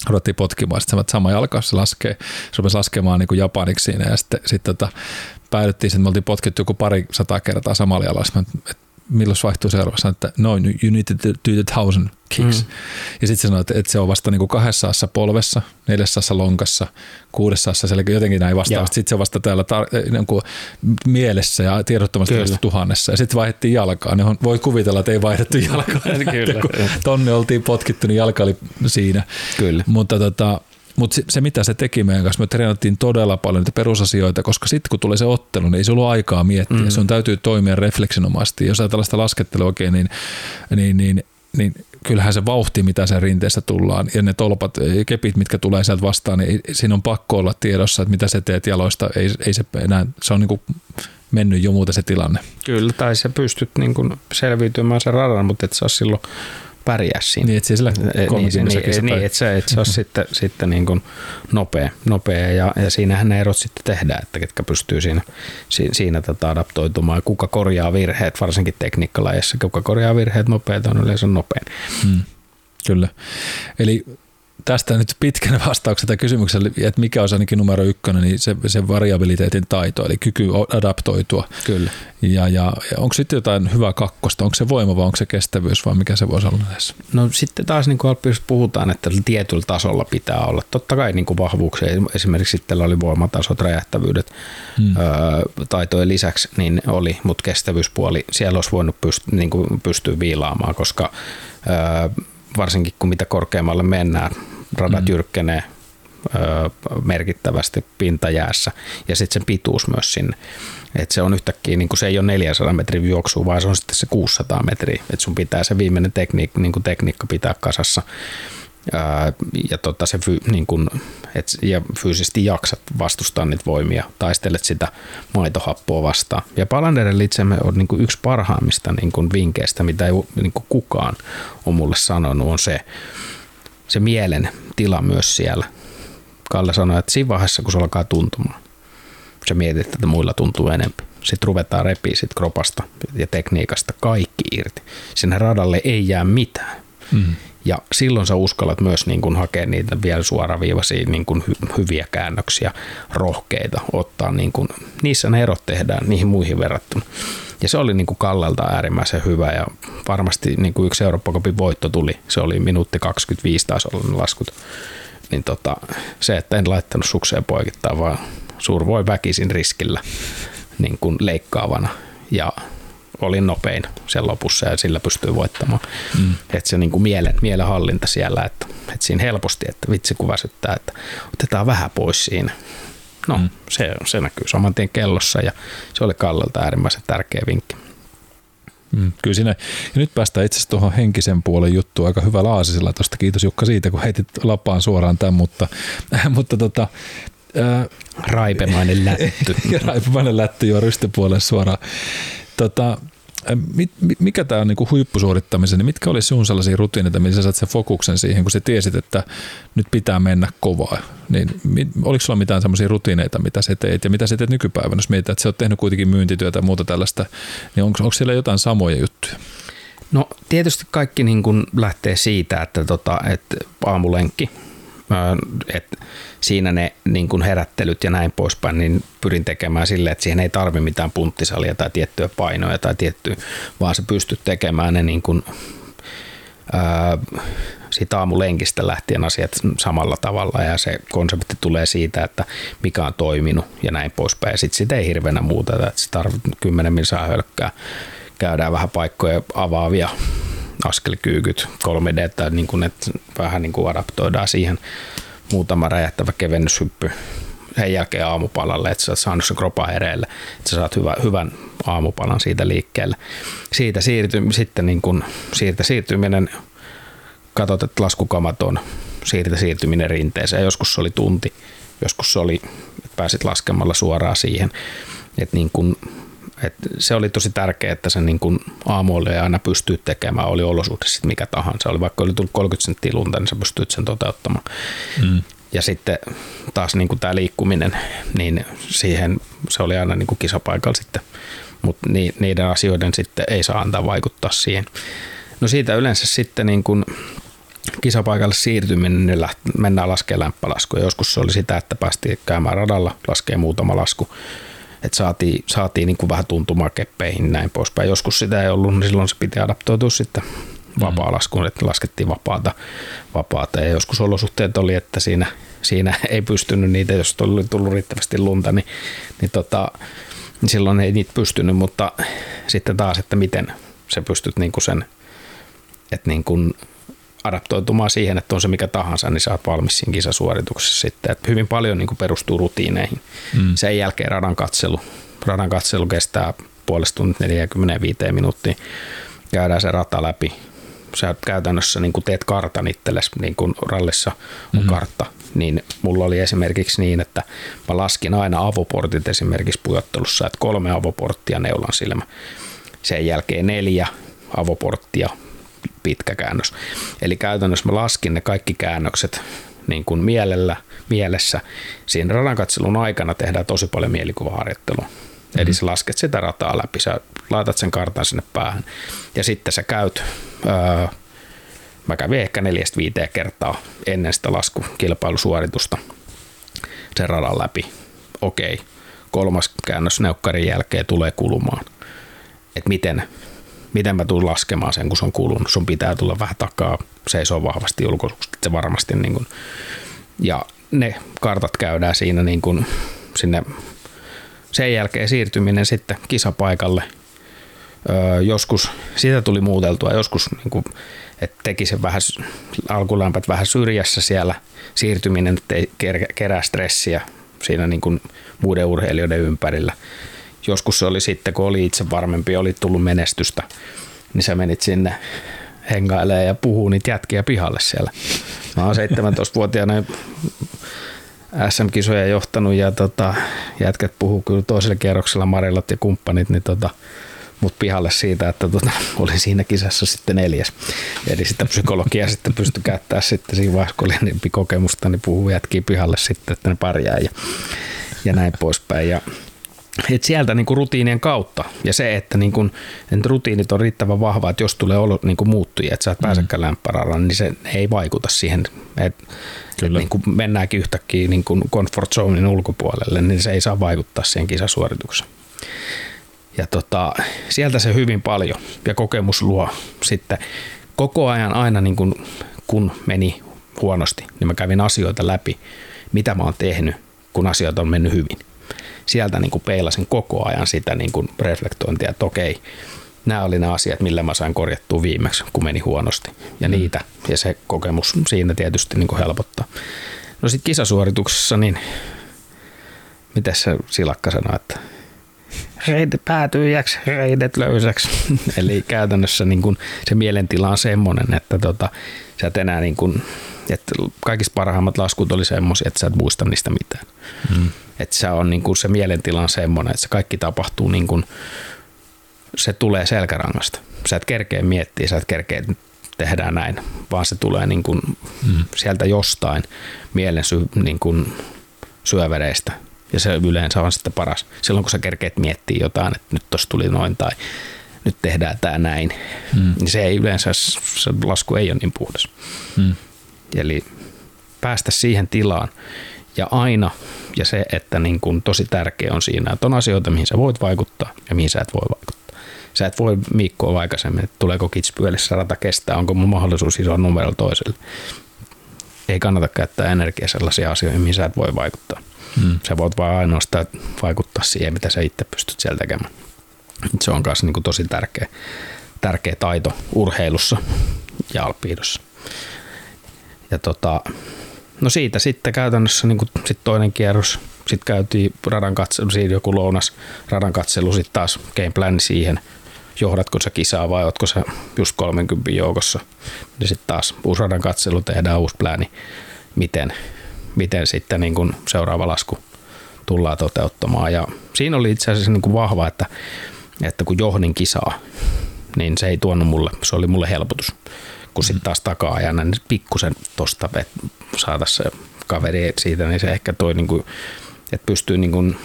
ruvettiin potkimaan. Sitten että sama jalka, se laskee, se rupesi laskemaan niin kuin japaniksi siinä ja sitten, sitten tota, päädyttiin, että me oltiin potkittu joku pari sata kertaa samalla jalalla. Sitten, että milloin vaihtuu seuraavaksi, että no, you need to do the thousand kicks. Mm. Ja sitten sanoi, että, että se on vasta niin kuin kahdessa polvessa, neljässä lonkassa, kuudessa eli jotenkin näin vastaavasti. Sitten se on vasta täällä tar- niin kuin mielessä ja tiedottomasti tuhannessa. Ja sitten vaihdettiin jalkaa. Niin voi kuvitella, että ei vaihdettu jalkaa. Kyllä. Kun tonne oltiin potkittu, niin jalka oli siinä. Kyllä. Mutta tota, mutta se, mitä se teki meidän kanssa, me treenattiin todella paljon niitä perusasioita, koska sitten kun tulee se ottelu, niin ei se ollut aikaa miettiä. Mm. Se on täytyy toimia refleksinomaisesti. Jos ajatellaan sitä laskettelua oikein, niin, niin, niin, niin kyllähän se vauhti, mitä sen rinteessä tullaan, ja ne tolpat, kepit, mitkä tulee sieltä vastaan, niin siinä on pakko olla tiedossa, että mitä sä teet jaloista. Ei, ei se enää, se on niin kuin mennyt jo muuten se tilanne. Kyllä, tai sä pystyt niin kuin selviytymään sen radan, mutta et saa silloin pärjää siinä. Niin, että sillä niin, se, niin, niin, että se, et se ole sitten, sitten niin kuin nopea, nopea ja, ja siinähän ne erot sitten tehdään, että ketkä pystyy siinä, siinä, siinä tätä adaptoitumaan. Kuka korjaa virheet, varsinkin tekniikkalajissa, kuka korjaa virheet nopeita on yleensä nopein. Hmm. Kyllä. Eli tästä nyt pitkän vastauksen tai kysymykselle, että mikä on ainakin numero ykkönen, niin se, se variabiliteetin taito, eli kyky adaptoitua. Kyllä. Ja, ja, ja onko sitten jotain hyvää kakkosta, onko se voima vai onko se kestävyys vai mikä se voisi olla näissä? No sitten taas niin kuin puhutaan, että tietyllä tasolla pitää olla. Totta kai niin kuin vahvuuksia, esimerkiksi sitten oli voimatasot, räjähtävyydet hmm. öö, taitojen lisäksi niin oli, mutta kestävyyspuoli, siellä olisi voinut pyst- niin kuin pystyä viilaamaan, koska öö, varsinkin kun mitä korkeammalle mennään, radat mm. jyrkkenee merkittävästi pintajäässä ja sitten sen pituus myös sinne. Et se on yhtäkkiä, niin se ei ole 400 metrin juoksu, vaan se on sitten se 600 metriä. Et sun pitää se viimeinen tekniikka, niin tekniikka pitää kasassa ja, tota se niin kun, et, ja fyysisesti jaksat vastustaa niitä voimia, taistelet sitä maitohappoa vastaan. Ja Palanderin litsemme on niin yksi parhaimmista niin vinkkeistä, mitä ei niin kukaan on mulle sanonut, on se, se mielen tila myös siellä. Kalle sanoi, että siinä vaiheessa, kun se alkaa tuntumaan, sä mietit, että muilla tuntuu enemmän. Sitten ruvetaan repiä sit kropasta ja tekniikasta kaikki irti. Sinne radalle ei jää mitään. Mm. Ja silloin sä uskallat myös niin kuin hakea niitä vielä suoraviivaisia niin kuin hy- hyviä käännöksiä, rohkeita, ottaa niin kuin, niissä ne erot tehdään niihin muihin verrattuna. Ja se oli niin kuin Kallelta äärimmäisen hyvä ja varmasti niin kuin yksi Eurooppa voitto tuli. Se oli minuutti 25 taas ne laskut. Niin tota, se, että en laittanut sukseen poikittaa, vaan suur voi väkisin riskillä niin kuin leikkaavana ja olin nopein sen lopussa ja sillä pystyy voittamaan. Mm. Että se niin kuin mielen, mielenhallinta siellä, että, että siinä helposti, että vitsi kun väsyttää, että otetaan vähän pois siinä. No, mm. se, se näkyy saman tien kellossa ja se oli Kallelta äärimmäisen tärkeä vinkki. Mm, kyllä siinä. Ja nyt päästään itse asiassa tuohon henkisen puolen juttuun aika hyvä aasisella tuosta. Kiitos Jukka siitä, kun heitit lapaan suoraan tämän, mutta, mutta tota, ää, Raipemainen lätty. Raipemainen lätty jo rystypuolelle suoraan. Tota, mikä tämä on niin huippusuorittamisen, niin mitkä olisi sinun sellaisia rutiineita, missä sä saat sen fokuksen siihen, kun sä tiesit, että nyt pitää mennä kovaa, niin oliko sulla mitään sellaisia rutiineita, mitä sä teet ja mitä sä teet nykypäivänä, jos mietitään, että sä oot tehnyt kuitenkin myyntityötä ja muuta tällaista, niin onko, siellä jotain samoja juttuja? No tietysti kaikki niin kuin lähtee siitä, että, tota, että aamulenkki, että siinä ne niin kuin herättelyt ja näin poispäin, niin pyrin tekemään sille, että siihen ei tarvi mitään punttisalia tai tiettyä painoja tai tiettyä, vaan sä pystyt tekemään ne niin kuin, ää, siitä aamulenkistä lähtien asiat samalla tavalla ja se konsepti tulee siitä, että mikä on toiminut ja näin poispäin. Sitten sitä ei hirveänä muuta, että se tarvitsee kymmenen saa hölkkää. Käydään vähän paikkoja avaavia askelkyykyt 3D, tai niin kuin, että vähän niin kuin adaptoidaan siihen muutama räjähtävä kevennyshyppy sen jälkeen aamupalalle, että sä oot saanut se kropa hereille, että sä saat hyvä, hyvän aamupalan siitä liikkeelle. Siitä siirty, sitten niin kun, siirtä siirtyminen, katsot, että laskukamat on, siirtä siirtyminen rinteeseen. Joskus se oli tunti, joskus se oli, että pääsit laskemalla suoraan siihen. Että niin kun et se oli tosi tärkeää, että se niin kuin aamu oli aina pystyy tekemään, oli olosuhde sitten mikä tahansa. Oli vaikka oli tullut 30 senttiä lunta, niin sä pystyt sen toteuttamaan. Mm. Ja sitten taas niin kuin tämä liikkuminen, niin siihen se oli aina niin kuin kisapaikalla sitten, mutta niiden asioiden sitten ei saa antaa vaikuttaa siihen. No siitä yleensä sitten niin kuin kisapaikalle siirtyminen, niin mennään laskemaan lämpölaskuja. Joskus se oli sitä, että päästiin käymään radalla, laskee muutama lasku että saatiin, saatiin niin kuin vähän tuntumaa keppeihin näin poispäin. Joskus sitä ei ollut, niin silloin se piti adaptoitua sitten vapaa-laskuun, että laskettiin vapaata, vapaata. Ja joskus olosuhteet oli, että siinä, siinä ei pystynyt niitä, jos oli tullut riittävästi lunta, niin, niin, tota, niin silloin ei niitä pystynyt, mutta sitten taas, että miten sä pystyt niin kuin sen, että niin kuin adaptoitumaan siihen, että on se mikä tahansa, niin sä oot valmis siinä kisasuorituksessa sitten. Et hyvin paljon niin perustuu rutiineihin. Mm. Sen jälkeen radan katselu. Radan katselu kestää puolesta tuntia 45 minuuttia. Käydään se rata läpi. Sä käytännössä niin teet kartan itsellesi, niin kuin rallissa on mm-hmm. kartta. Niin mulla oli esimerkiksi niin, että mä laskin aina avoportit esimerkiksi pujottelussa, että kolme avoporttia neulan silmä. Sen jälkeen neljä avoporttia pitkä käännös. Eli käytännössä mä laskin ne kaikki käännökset niin kuin mielellä, mielessä. Siinä radankatselun aikana tehdään tosi paljon mielikuvaharjoittelua. Mm-hmm. Eli sä lasket sitä rataa läpi, sä laitat sen kartan sinne päähän ja sitten sä käyt, öö, mä kävin ehkä neljästä viiteen kertaa ennen sitä laskukilpailusuoritusta sen radan läpi. Okei, kolmas käännös neukkarin jälkeen tulee kulumaan. Että miten miten mä tulen laskemaan sen, kun se on kulunut. Sun pitää tulla vähän takaa, seisoo vahvasti ulkoisuuksista, se varmasti niin kuin, ja ne kartat käydään siinä niin kuin sinne sen jälkeen siirtyminen sitten kisapaikalle. Öö, joskus sitä tuli muuteltua, joskus niin kuin, että teki se vähän alkulämpät vähän syrjässä siellä siirtyminen, ettei kerää stressiä siinä niin kuin muiden urheilijoiden ympärillä joskus se oli sitten, kun oli itse varmempi, oli tullut menestystä, niin sä menit sinne hengailee ja puhuu niitä jätkiä pihalle siellä. Mä oon 17-vuotiaana SM-kisoja johtanut ja tota, jätkät puhuu kyllä toisella kierroksella Marilot ja kumppanit, niin tota, mut pihalle siitä, että tota, olin siinä kisassa sitten neljäs. Eli sitä psykologiaa sitten pystyi käyttää sitten siinä vaiheessa, kun oli kokemusta, niin puhuu jätkiä pihalle sitten, että ne pärjää ja, ja näin poispäin. Ja et sieltä niin kuin rutiinien kautta. Ja se, että, niin kuin, että rutiinit on riittävän vahva, että jos tulee olo niin kuin muuttujia, että sä et mm. pääsekään lämpäraraan, niin se ei vaikuta siihen. Että Kyllä. Niin kuin mennäänkin yhtäkkiä niin kuin comfort zonein ulkopuolelle, niin se ei saa vaikuttaa siihen kisasuoritukseen. Ja tota, sieltä se hyvin paljon ja kokemus luo sitten koko ajan aina niin kuin, kun meni huonosti, niin mä kävin asioita läpi, mitä mä oon tehnyt, kun asiat on mennyt hyvin. Sieltä niin kuin peilasin koko ajan sitä niin kuin reflektointia, että okei, nämä oli ne asiat, millä mä sain korjattua viimeksi, kun meni huonosti. Ja mm. niitä, ja se kokemus siinä tietysti niin kuin helpottaa. No sitten kisasuorituksessa, niin miten se silakka sanoi, että reidet päätyjäksi, reidet löysäksi. Eli käytännössä niin kun se mielentila on semmoinen, että tota, sä et enää niin kun, että kaikista parhaimmat laskut oli semmoisia, että sä et muista niistä mitään. Mm. Että se on niin kun, se mielentila on semmoinen, että se kaikki tapahtuu niin kun, se tulee selkärangasta. Sä et kerkeä miettiä, sä et kerkeä tehdään näin, vaan se tulee niin kun mm. sieltä jostain mielen sy, niin kun syövereistä ja se yleensä on sitten paras. Silloin kun sä kerkeet miettiä jotain, että nyt tuossa tuli noin tai nyt tehdään tämä näin, mm. niin se ei yleensä, se lasku ei ole niin puhdas. Mm. Eli päästä siihen tilaan ja aina, ja se, että niin kun tosi tärkeä on siinä, että on asioita, mihin sä voit vaikuttaa ja mihin sä et voi vaikuttaa. Sä et voi Mikkoa aikaisemmin, että tuleeko kitspyölissä rata kestää, onko mun mahdollisuus isoa numero toiselle. Ei kannata käyttää energiaa sellaisia asioihin, mihin sä et voi vaikuttaa. Mm. Sä voit vaan ainoastaan vaikuttaa siihen, mitä sä itse pystyt siellä tekemään. Se on myös niin tosi tärkeä, tärkeä taito urheilussa ja alpiidossa. Ja tota, no siitä sitten käytännössä niin sit toinen kierros. Sitten käytiin radan katselu, siinä joku lounas radan katselu, sitten taas game plan siihen, johdatko sä kisaa vai ootko sä just 30 joukossa. Ja sitten taas uusi radan katselu, tehdään uusi plääni, miten, miten sitten niin kuin seuraava lasku tullaan toteuttamaan. Ja siinä oli itse asiassa niin kuin vahva, että, että kun johdin kisaa, niin se ei tuonut mulle, se oli mulle helpotus. Kun sitten taas takaa ajan, niin pikkusen tosta saada se kaveri siitä, niin se ehkä toi, niin kuin, että pystyy niin kuin,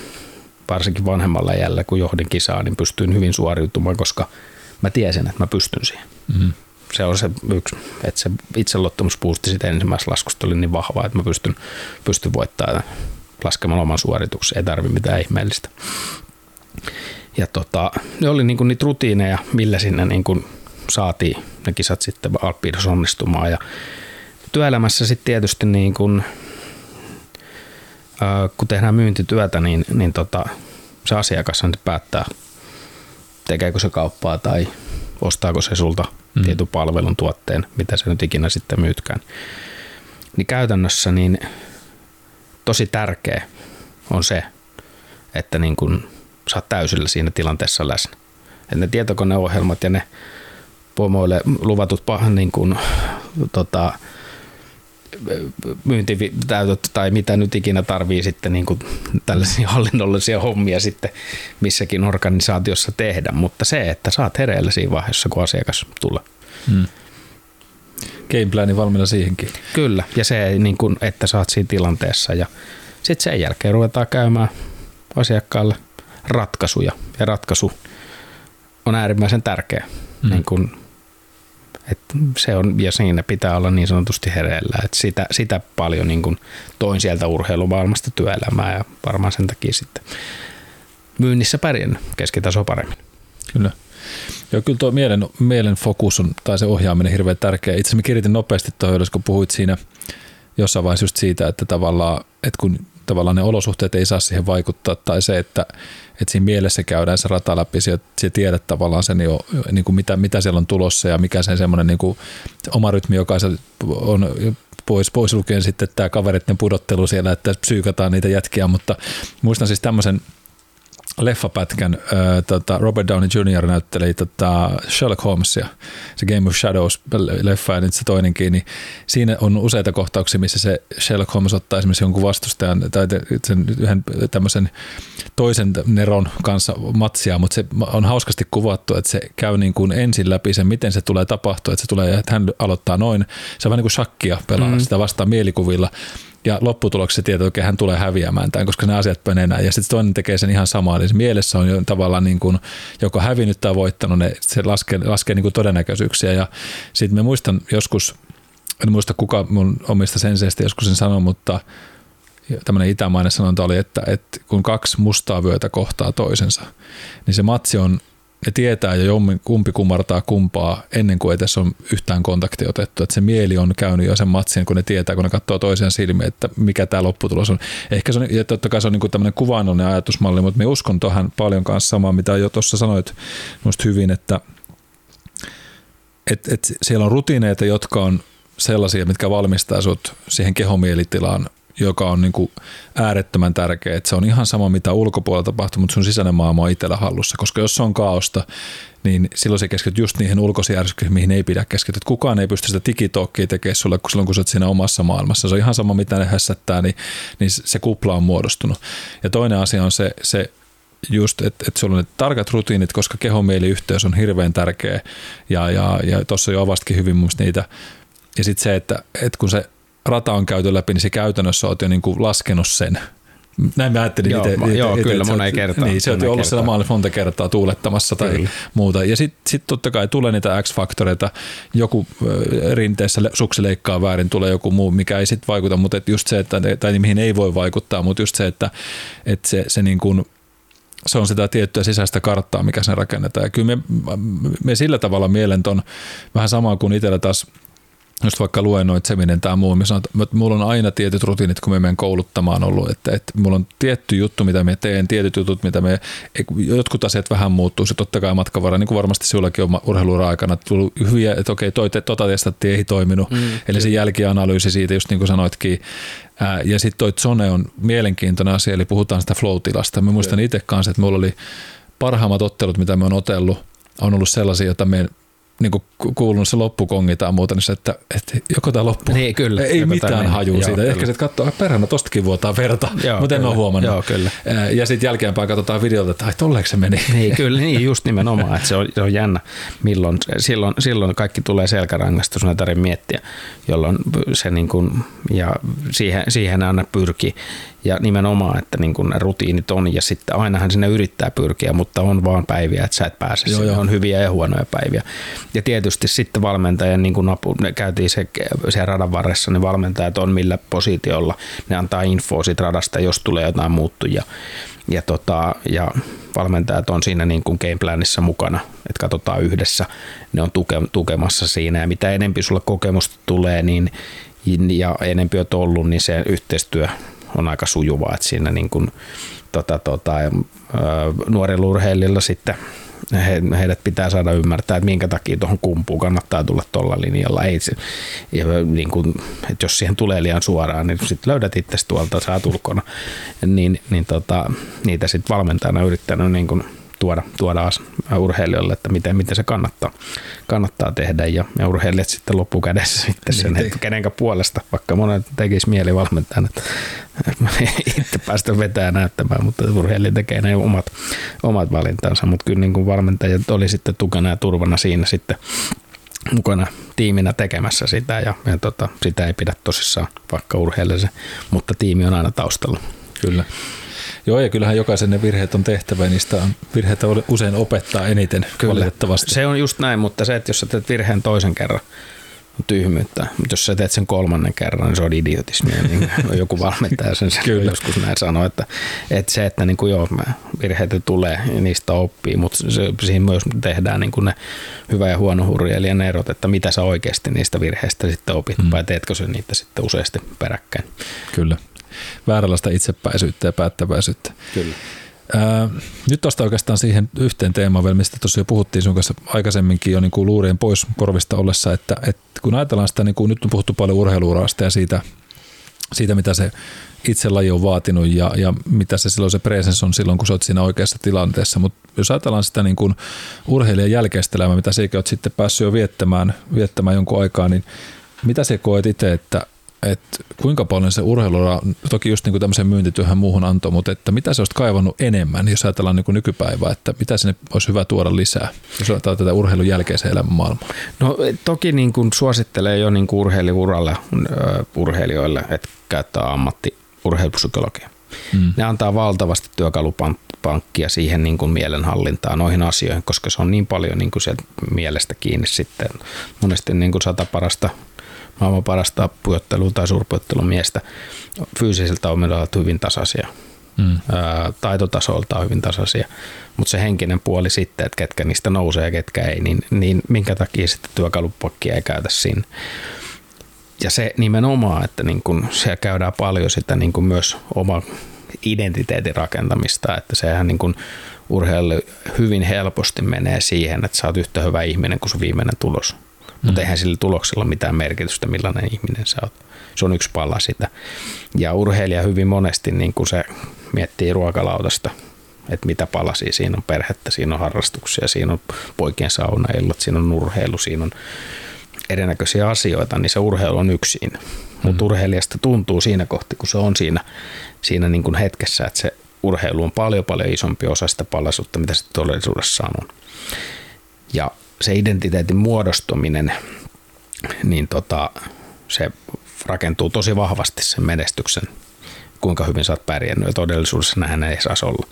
varsinkin vanhemmalla jällä, kun johdin kisaa, niin pystyin hyvin suoriutumaan, koska mä tiesin, että mä pystyn siihen. Mm-hmm se on se yksi, että se itseluottamuspuusti sitten ensimmäisessä laskusta oli niin vahva, että mä pystyn, pystyn voittamaan laskemaan oman suorituksen, ei tarvi mitään ihmeellistä. Ja tota, ne oli niinku niitä rutiineja, millä sinne niinku saatiin ne kisat sitten Alppiidos onnistumaan. Ja työelämässä sitten tietysti niin kun, ää, kun tehdään myyntityötä, niin, niin tota, se asiakas päättää, tekeekö se kauppaa tai ostaako se sulta mm. tietyn palvelun tuotteen, mitä se nyt ikinä sitten myytkään. Niin käytännössä niin tosi tärkeä on se, että niin kun sä oot täysillä siinä tilanteessa läsnä. Että ne tietokoneohjelmat ja ne pomoille luvatut niin kun, tota, myyntitäytöt tai mitä nyt ikinä tarvii sitten niin kuin tällaisia hallinnollisia hommia sitten missäkin organisaatiossa tehdä, mutta se, että saat hereillä siinä vaiheessa, kun asiakas tulee. Hmm. Gameplani valmiina siihenkin. Kyllä, ja se, niin kuin, että saat siinä tilanteessa ja sitten sen jälkeen ruvetaan käymään asiakkaalle ratkaisuja ja ratkaisu on äärimmäisen tärkeä. Hmm. Niin kuin et se on, ja siinä pitää olla niin sanotusti hereillä. Et sitä, sitä paljon niin kun toin sieltä urheilumaailmasta työelämää ja varmaan sen takia sitten myynnissä pärjännyt keskitaso paremmin. Kyllä. Joo, kyllä tuo mielen, mielen fokus on, tai se ohjaaminen hirveän tärkeä. Itse asiassa kiritin nopeasti tuohon, kun puhuit siinä jossain vaiheessa just siitä, että tavallaan, että kun tavallaan ne olosuhteet ei saa siihen vaikuttaa, tai se, että, että siinä mielessä käydään se rata läpi, sä, sä tiedät tavallaan sen jo, niin kuin mitä, mitä siellä on tulossa ja mikä sen semmoinen niin kuin oma rytmi, joka on pois, pois lukien sitten tämä kaveritten pudottelu siellä, että psyykataan niitä jätkiä, mutta muistan siis tämmöisen leffapätkän äh, tota Robert Downey Jr. näytteli tota Sherlock Holmesia, se Game of Shadows-leffa ja nyt se toinenkin, niin siinä on useita kohtauksia, missä se Sherlock Holmes ottaa esimerkiksi jonkun vastustajan tai sen yhden tämmöisen toisen Neron kanssa matsia, mutta se on hauskasti kuvattu, että se käy niin kuin ensin läpi sen, miten se tulee tapahtua, että se tulee, että hän aloittaa noin, se on vähän niin kuin shakkia pelaa mm. sitä vastaan mielikuvilla, ja lopputuloksessa tietää, että hän tulee häviämään tämän, koska ne asiat menee näin. Ja sitten toinen tekee sen ihan samaa, eli mielessä on jo tavallaan niin kuin, joko hävinnyt tai voittanut, ne, se laskee, laskee niin kuin todennäköisyyksiä. Ja sitten me muistan joskus, en muista kuka mun omista senseistä joskus sen sanoi, mutta tämmöinen itämainen sanonta oli, että, että kun kaksi mustaa vyötä kohtaa toisensa, niin se matsi on ne tietää jo kumpi kumartaa kumpaa ennen kuin edes on yhtään kontakti otettu. Että se mieli on käynyt jo sen matsin, kun ne tietää, kun ne katsoo toisen silmiin, että mikä tämä lopputulos on. Ehkä se on, ja totta kai se on niin tämmöinen kuvaannollinen ajatusmalli, mutta me uskon tuohon paljon kanssa samaa, mitä jo tuossa sanoit minusta hyvin, että et, et siellä on rutiineita, jotka on sellaisia, mitkä valmistaa sut siihen kehomielitilaan joka on niin kuin äärettömän tärkeä. Että se on ihan sama, mitä ulkopuolella tapahtuu, mutta sun sisäinen maailma on itsellä hallussa. Koska jos on kaaosta, niin silloin se keskityt just niihin ulkoisiin mihin ei pidä keskittyä. Kukaan ei pysty sitä tikitokkia tekemään sulle, kun silloin kun sä oot siinä omassa maailmassa. Se on ihan sama, mitä ne hässättää, niin, niin se kupla on muodostunut. Ja toinen asia on se, se just, että, että sulla on ne tarkat rutiinit, koska kehomieliyhteys on hirveän tärkeä. Ja, ja, ja tuossa jo avastikin hyvin mun niitä. Ja sitten se, että, että kun se rata on käyty läpi, niin se käytännössä olet jo niin kuin laskenut sen. Näin mä ajattelin joo, itse. Joo, ite, kyllä, moneen kertaan. Niin, se on ollut siellä maalla monta kertaa tuulettamassa tai kyllä. muuta. Ja sitten sit totta kai tulee niitä X-faktoreita, joku rinteessä suksi leikkaa väärin, tulee joku muu, mikä ei sitten vaikuta, mutta et just se, että, tai mihin ei voi vaikuttaa, mutta just se, että, että se, se niin kuin, se on sitä tiettyä sisäistä karttaa, mikä sen rakennetaan. Ja kyllä me, me sillä tavalla mielen ton vähän samaa kuin itsellä taas – just vaikka luennoitseminen tai muu, sanon, että mulla on aina tietyt rutiinit, kun me menen kouluttamaan ollut, että, että mulla on tietty juttu, mitä me teen, tietyt jutut, mitä me, jotkut asiat vähän muuttuu, se totta kai matkan varrella, niin kuin varmasti sinullakin on urheiluura aikana tullut hyviä, että okei, toi, tota testattiin, ei toiminut, mm, eli se jälkianalyysi siitä, just niin kuin sanoitkin, ja sitten toi zone on mielenkiintoinen asia, eli puhutaan sitä flow-tilasta. Mä muistan itse kanssa, että mulla oli parhaimmat ottelut, mitä me on otellut, on ollut sellaisia, joita me niin kuin kuulunut se loppukongi tai muuta, niin se, että, että joko tämä loppu. Niin, kyllä. Ei mitään hajua siitä. Joo, Ehkä se, että katsoo, perhana tostakin vuotaa verta, joo, mutta en ole huomannut. Joo, kyllä. Ja sitten jälkeenpäin katsotaan videolta, että ai tolleeksi se meni. Niin, kyllä, niin just nimenomaan, että se on, se on jännä, milloin, silloin, silloin kaikki tulee selkärangasta, sun ei tarvitse miettiä, jolloin se niin kuin, ja siihen, siihen aina pyrkii ja nimenomaan, että niin kuin ne rutiinit on ja sitten ainahan sinne yrittää pyrkiä, mutta on vaan päiviä, että sä et pääse joo, joo. On hyviä ja huonoja päiviä. Ja tietysti sitten valmentajan, niin kuin apu, ne käytiin se, siellä radan varressa, niin valmentajat on millä positiolla. Ne antaa infoa siitä radasta, jos tulee jotain muuttuja. Ja, tota, ja valmentajat on siinä niin kuin gameplanissa mukana, että katsotaan yhdessä. Ne on tuke, tukemassa siinä ja mitä enempi sulla kokemusta tulee, niin ja enempi olet ollut, niin se yhteistyö on aika sujuvaa, että siinä niin kuin, tota, tota, nuorilla urheilijoilla sitten he, heidät pitää saada ymmärtää, että minkä takia tuohon kumpuun kannattaa tulla tuolla linjalla. Ei se, ja niin kuin, että jos siihen tulee liian suoraan, niin sitten löydät itse tuolta, saat ulkona. Niin, niin tota, niitä sitten valmentajana yrittänyt niin kuin tuoda, tuoda urheilijoille, että miten, miten se kannattaa, kannattaa tehdä. Ja, ja urheilijat sitten loppukädessä sitten sen, niin, että kenenkä puolesta, vaikka monet tekisi mieli valmentajan, että itse päästä vetää näyttämään, mutta urheilija tekee ne omat, omat valintansa, mutta kyllä niin kuin valmentajat oli sitten tukena ja turvana siinä sitten mukana tiiminä tekemässä sitä. Ja, ja tota, sitä ei pidä tosissaan vaikka urheilija mutta tiimi on aina taustalla. Kyllä. Joo, ja kyllähän jokaisen ne virheet on tehtävä, ja niistä on, virheitä usein opettaa eniten Kyllä. valitettavasti. Se on just näin, mutta se, että jos sä teet virheen toisen kerran, on tyhmyyttä. Mutta jos sä teet sen kolmannen kerran, niin se on idiotismia. Niin joku valmentaja sen Kyllä. joskus näin sanoi, että, että se, että niin kuin joo, virheitä tulee ja niistä oppii, mutta se, siinä myös tehdään niin kuin ne hyvä ja huono hurjailijan erot, että mitä sä oikeasti niistä virheistä sitten opit, mm. vai teetkö sä niitä sitten useasti peräkkäin. Kyllä vääränlaista itsepäisyyttä ja päättäväisyyttä. Kyllä. Ää, nyt tuosta oikeastaan siihen yhteen teemaan vielä, mistä tuossa jo puhuttiin sun kanssa aikaisemminkin jo niin kuin luurien pois korvista ollessa, että, että kun ajatellaan sitä, niin kuin nyt on puhuttu paljon urheiluurasta ja siitä, siitä mitä se itse laji on vaatinut ja, ja mitä se silloin se presence on silloin, kun sä oot siinä oikeassa tilanteessa. Mutta jos ajatellaan sitä niin kuin urheilijan jälkeistä elämää, mitä sekin oot sitten päässyt jo viettämään, viettämään jonkun aikaa, niin mitä se koet itse, että että kuinka paljon se urheilura, toki just niin tämmöiseen myyntityöhön muuhun antoi, mutta että mitä se olisi kaivannut enemmän, jos ajatellaan niin kuin nykypäivää, että mitä sinne olisi hyvä tuoda lisää, jos ajatellaan tätä urheilun jälkeisen elämän maailmaa? No toki niin kuin suosittelee jo niin kuin urheiliuralle, urheilijoille, että käyttää ammatti urheilupsykologia. Mm. Ne antaa valtavasti työkalupankkia siihen niin kuin mielenhallintaan noihin asioihin, koska se on niin paljon niin kuin sieltä mielestä kiinni sitten. Monesti niin kuin sata parasta maailman parasta pujottelua tai suurpujottelun miestä fyysisiltä on hyvin tasaisia. Mm. taitotasolta on hyvin tasaisia, mutta se henkinen puoli sitten, että ketkä niistä nousee ja ketkä ei, niin, niin minkä takia sitten työkalupakkia ei käytä sinne. Ja se nimenomaan, että niin kun siellä käydään paljon sitä niin kun myös oma identiteetin rakentamista, että sehän niin kun urheilu hyvin helposti menee siihen, että sä oot yhtä hyvä ihminen kuin sun viimeinen tulos. Mutta mm. eihän sillä tuloksella ole mitään merkitystä, millainen ihminen sä oot. Se on yksi pala sitä. Ja urheilija hyvin monesti, niin kun se miettii ruokalaudasta, että mitä palasia siinä on perhettä, siinä on harrastuksia, siinä on poikien saunaillat, siinä on urheilu, siinä on erinäköisiä asioita, niin se urheilu on yksin. Mm. Mutta urheilijasta tuntuu siinä kohti, kun se on siinä, siinä niin kuin hetkessä, että se urheilu on paljon paljon isompi osa sitä palaisuutta, mitä se todellisuudessa on. Ja se identiteetin muodostuminen, niin tota, se rakentuu tosi vahvasti sen menestyksen, kuinka hyvin sä oot pärjännyt ja todellisuudessa näin ei saisi olla.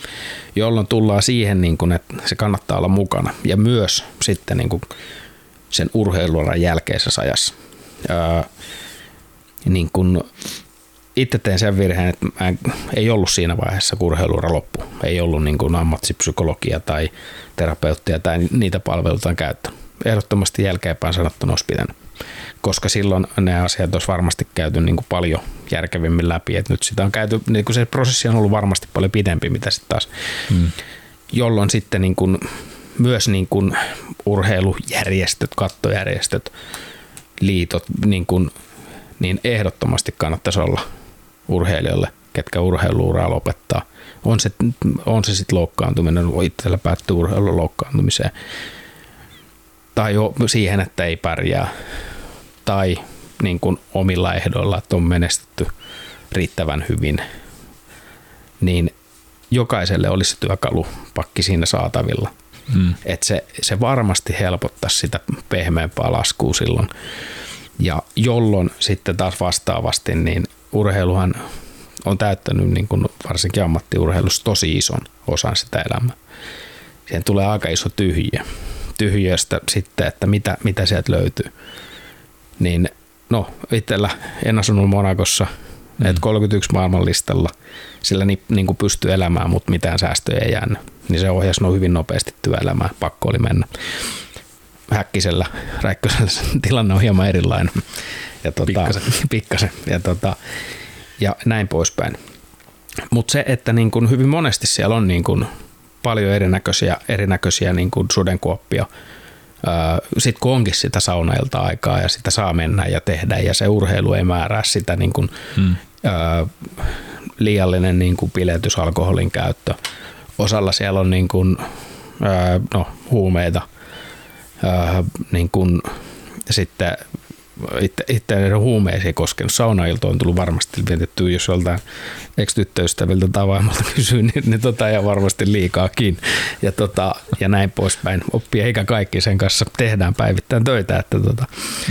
Jolloin tullaan siihen, niin kun, että se kannattaa olla mukana ja myös sitten niin kun sen urheilualan jälkeisessä ajassa. Ää, niin kun itse tein sen virheen, että mä ei ollut siinä vaiheessa, kun urheiluura loppu. Ei ollut niin kuin ammattipsykologia tai terapeuttia tai niitä palveluita on käyttänyt. Ehdottomasti jälkeenpäin sanottuna olisi pitänyt. Koska silloin ne asiat olisi varmasti käyty niin kuin paljon järkevimmin läpi. Et nyt sitä on käyty, niin kuin se prosessi on ollut varmasti paljon pidempi, mitä sitten taas. Hmm. Jolloin sitten niin kuin, myös niin kuin urheilujärjestöt, kattojärjestöt, liitot, niin, kuin, niin ehdottomasti kannattaisi olla urheilijoille, ketkä urheiluuraa lopettaa. On se, on se sitten loukkaantuminen, itsellä päättyy urheilun loukkaantumiseen. Tai jo siihen, että ei pärjää. Tai niin kuin omilla ehdoilla, että on menestetty riittävän hyvin. Niin jokaiselle olisi työkalupakki siinä saatavilla. Hmm. Että se, se varmasti helpottaisi sitä pehmeämpää laskua silloin. Ja jolloin sitten taas vastaavasti, niin urheiluhan on täyttänyt niin kuin varsinkin ammattiurheilussa tosi ison osan sitä elämää. Siihen tulee aika iso tyhjiö. Tyhjiöstä sitten, että mitä, mitä sieltä löytyy. Niin no, itsellä en asunut Monakossa, mm. että 31 maailmanlistalla, sillä ni, niin kuin pystyy elämään, mutta mitään säästöjä ei jäänyt. Niin se ohjasi no hyvin nopeasti työelämään, pakko oli mennä. Häkkisellä, Räikkösellä tilanne on hieman erilainen ja tota, pikkasen. pikkasen ja, tota, ja näin poispäin. Mutta se, että niin kun hyvin monesti siellä on niin kun paljon erinäköisiä, erinäköisiä niin kun sudenkuoppia, sitten kun onkin sitä saunailta aikaa ja sitä saa mennä ja tehdä ja se urheilu ei määrää sitä niin kun, hmm. ää, liiallinen niin kun piletys, alkoholin käyttö. Osalla siellä on niin kun, ää, no, huumeita, ää, niin kun, sitten itse, huumeisiin koskenut. Saunailto on tullut varmasti vietettyä, jos joltain ex-tyttöystäviltä tai vaimolta kysyy, niin, niin tota, ja varmasti liikaakin. Ja, tota, ja näin poispäin. Oppii eikä kaikki sen kanssa tehdään päivittäin töitä, että tota,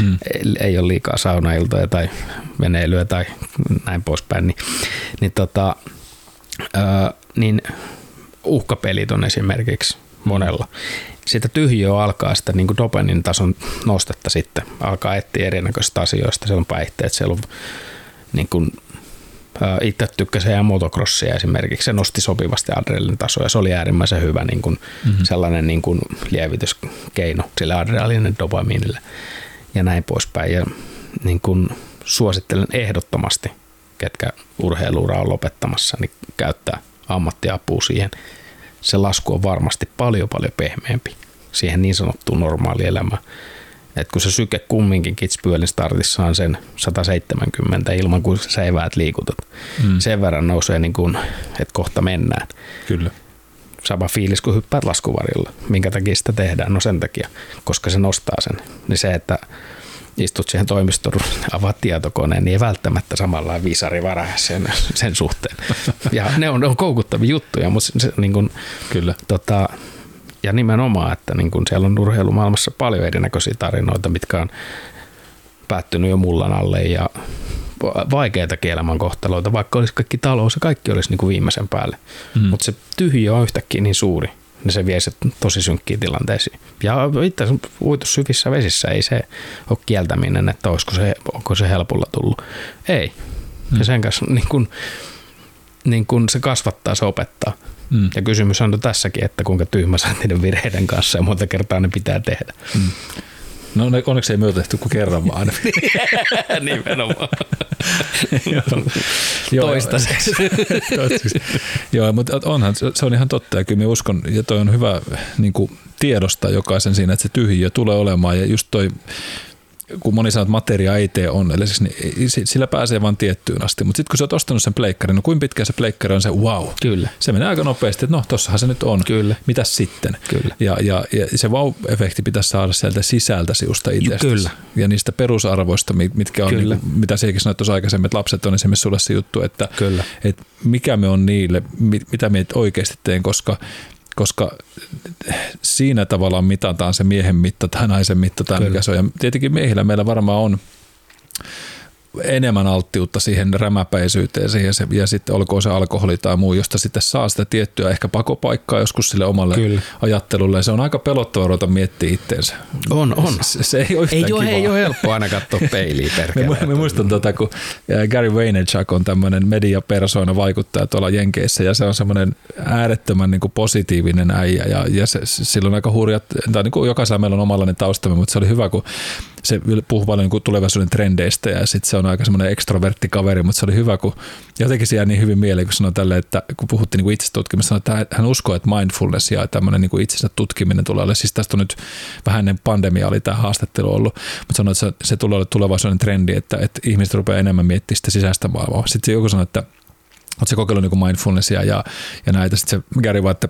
mm. ei, ei, ole liikaa saunailtoja tai veneilyä tai näin poispäin. Niin, niin, tota, ää, niin uhkapelit on esimerkiksi monella siitä tyhjöä alkaa sitä niin kuin dopamin tason nostetta sitten. Alkaa etsiä erinäköisistä asioista. Siellä on päihteet, siellä on niin kuin, itse tykkäsin ja motocrossia esimerkiksi. Se nosti sopivasti adrenalin tasoa ja se oli äärimmäisen hyvä niin kuin mm-hmm. sellainen niin kuin lievityskeino sille adrenalinen dopamiinille ja näin poispäin. Ja niin kuin suosittelen ehdottomasti, ketkä urheiluura on lopettamassa, niin käyttää ammattiapua siihen – se lasku on varmasti paljon paljon pehmeämpi siihen niin sanottuun normaalielämään. Et kun se syke kumminkin kitspyölin startissa on sen 170 ilman kuin sä eväät liikutat. Mm. Sen verran nousee, niin kuin, että kohta mennään. Kyllä. Sama fiilis kuin hyppäät laskuvarjolla. Minkä takia sitä tehdään? No sen takia, koska se nostaa sen. Niin se, että istut siihen toimiston, avaat tietokoneen, niin ei välttämättä samalla visari varaa sen, sen suhteen. Ja ne on, ne on koukuttavia juttuja, mutta se, niin kuin, Kyllä. tota, ja nimenomaan, että niin kun siellä on urheilumaailmassa paljon erinäköisiä tarinoita, mitkä on päättynyt jo mullan alle ja vaikeita elämänkohtaloita, vaikka olisi kaikki talous ja kaikki olisi niin kuin viimeisen päälle. Mm. Mutta se tyhjö on yhtäkkiä niin suuri, niin se vie se tosi synkkiin tilanteisiin. Ja itse asiassa uitu syvissä vesissä ei se ole kieltäminen, että olisiko se, onko se helpolla tullut. Ei. Mm. Ja sen kanssa niin kun, niin kun se kasvattaa, se opettaa. Mm. Ja kysymys on tässäkin, että kuinka tyhmä sä niiden virheiden kanssa ja monta kertaa ne pitää tehdä. Mm. No onneksi ei myötetty kuin kerran vaan. Nimenomaan. Toistaiseksi. Joo, mutta onhan, se on ihan totta ja kyllä mä uskon, ja toi on hyvä niin kuin, tiedosta jokaisen siinä, että se tyhjiö tulee olemaan ja just toi kun moni sanoo, että materia ei tee onnelliseksi, niin sillä pääsee vain tiettyyn asti. Mutta sitten kun sä oot ostanut sen pleikkarin, no kuinka pitkä se pleikkari on se wow. Kyllä. Se menee aika nopeasti, että no tossahan se nyt on. Kyllä. Mitäs sitten? Kyllä. Ja, ja, ja se wow-efekti pitäisi saada sieltä sisältä sinusta itsestäsi. Kyllä. Ja niistä perusarvoista, mitkä on, Kyllä. Niin, mitä sinäkin sanoit tuossa aikaisemmin, että lapset on esimerkiksi sulle se juttu, että, Kyllä. että mikä me on niille, mitä me oikeasti teen, koska koska siinä tavallaan mitataan se miehen mitta tai naisen mitta tai mikä se on. Ja tietenkin miehillä meillä varmaan on enemmän alttiutta siihen rämäpäisyyteen siihen se, ja sitten olkoon se alkoholi tai muu, josta sitten saa sitä tiettyä ehkä pakopaikkaa joskus sille omalle Kyllä. ajattelulle. Se on aika pelottava ruveta miettiä itteensä. On, on. Se, se ei ole ei, ole, ei ole helppo aina katsoa peiliä perkele. me, me muistan tuota, kun Gary Vaynerchuk on tämmöinen mediapersoona vaikuttaja tuolla Jenkeissä ja se on semmoinen äärettömän niin kuin positiivinen äijä ja, ja se, sillä on aika hurjat, tai niin kuin jokaisella meillä on omallainen taustamme, mutta se oli hyvä, kun se puhuu paljon niin tulevaisuuden trendeistä ja sitten se on aika semmoinen ekstrovertti kaveri, mutta se oli hyvä, kun jotenkin se jää niin hyvin mieleen, kun sanoi tälle, että kun puhuttiin niin itsestutkimista, että hän uskoo, että mindfulness ja tämmöinen niin itsensä tutkiminen tulee olemaan, siis tästä on nyt vähän ennen pandemia oli tämä haastattelu ollut, mutta sanoi, että se, tulee olemaan tulevaisuuden trendi, että, että ihmiset rupeaa enemmän miettimään sitä sisäistä maailmaa. Sitten joku sanoi, että Oletko se kokeillut niin mindfulnessia ja, ja näitä? Sitten se Gary vaan, että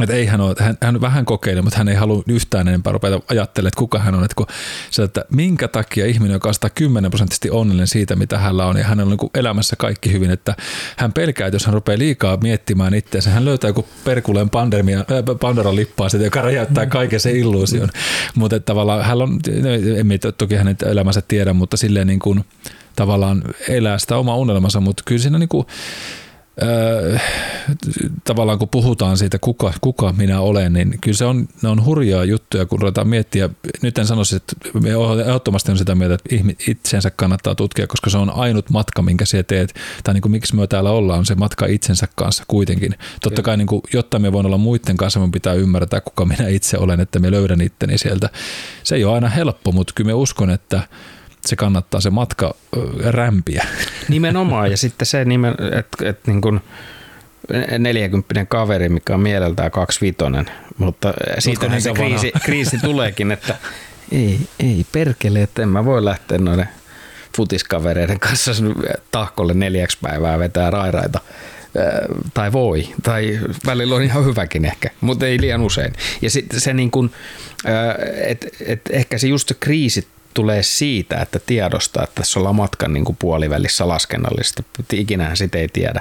että ei hän, ole, hän, hän vähän kokeili, mutta hän ei halua yhtään enempää rupeta ajattelemaan, että kuka hän on. Että, kun, se, että minkä takia ihminen, joka on 110 prosenttisesti onnellinen siitä, mitä hänellä on, ja hänellä on niin elämässä kaikki hyvin, että hän pelkää, että jos hän rupeaa liikaa miettimään itseänsä, hän löytää joku perkuleen pandemia, äh, lippaa, sitä, joka räjäyttää kaiken sen illuusion. mutta tavallaan hän on, emme toki hänen elämänsä tiedä, mutta silleen niin kuin, tavallaan elää sitä omaa unelmansa, mutta kyllä siinä niin kuin, Tavallaan kun puhutaan siitä, kuka, kuka minä olen, niin kyllä se on, ne on hurjaa juttuja, kun ruvetaan miettiä. Nyt en sanoisi, että me ehdottomasti on sitä mieltä, että itsensä kannattaa tutkia, koska se on ainut matka, minkä sä teet, tai niin kuin miksi me täällä ollaan, on se matka itsensä kanssa kuitenkin. Totta kai, niin kuin, jotta me voin olla muiden kanssa, me pitää ymmärtää, kuka minä itse olen, että me löydän itteni sieltä. Se ei ole aina helppo, mutta kyllä me uskon, että se kannattaa se matka rämpiä. Nimenomaan, ja sitten se, nimen, että, että niin kuin 40 kaveri, mikä on mieleltään 25, mutta siitä se kriisi, kriisi tuleekin, että ei, ei perkele, että en mä voi lähteä noiden futiskavereiden kanssa tahkolle neljäksi päivää vetää rairaita tai voi, tai välillä on ihan hyväkin ehkä, mutta ei liian usein. Ja sitten se niin kuin, että et ehkä se just se kriisi tulee siitä, että tiedostaa, että tässä ollaan matkan niin kuin puolivälissä laskennallisesti. Ikinähän sitä ei tiedä.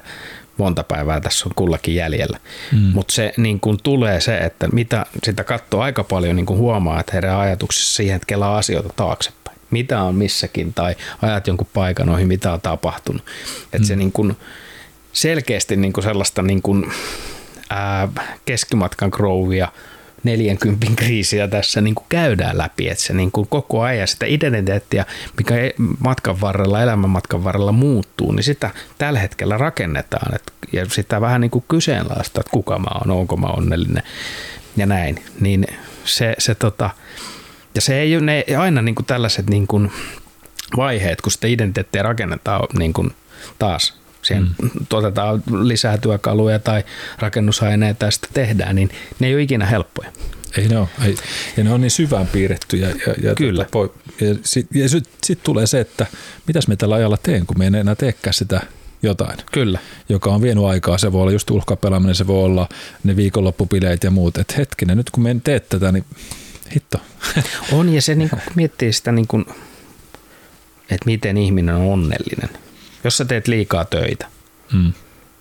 Monta päivää tässä on kullakin jäljellä. Mm. Mutta se niin kuin tulee se, että mitä sitä katsoo aika paljon, niin kuin huomaa, että herää ajatuksissa siihen, että kelaa asioita taaksepäin. Mitä on missäkin tai ajat jonkun paikan ohi, mitä on tapahtunut. Että mm. se niin kuin selkeästi niin kuin sellaista niin kuin, ää, keskimatkan growia – 40 kriisiä tässä niin kuin käydään läpi, että se niin kuin koko ajan sitä identiteettiä, mikä e- matkan varrella, elämän matkan varrella muuttuu, niin sitä tällä hetkellä rakennetaan että, ja sitä vähän niin kuin kyseenalaista, että kuka mä oon, onko mä onnellinen ja näin, niin se, se tota, ja se ei ole ne, aina niin kuin tällaiset niin kuin vaiheet, kun sitä identiteettiä rakennetaan niin kuin taas siihen mm. tuotetaan lisää työkaluja tai rakennusaineita ja sitä tehdään, niin ne ei ole ikinä helppoja. Ei ne ole. Ei. Ja ne on niin syvään piirrettyjä. Ja, ja Kyllä. Tota, ja sitten sit, sit tulee se, että mitäs me tällä ajalla teen, kun me ei enää teekään sitä jotain. Kyllä. Joka on vienyt aikaa. Se voi olla just ulkapelaaminen, se voi olla ne viikonloppupileet ja muut. Että hetkinen, nyt kun me en tee tätä, niin hitto. On ja se niin kun miettii sitä niin kun että miten ihminen on onnellinen. Jos sä teet liikaa töitä, Mm.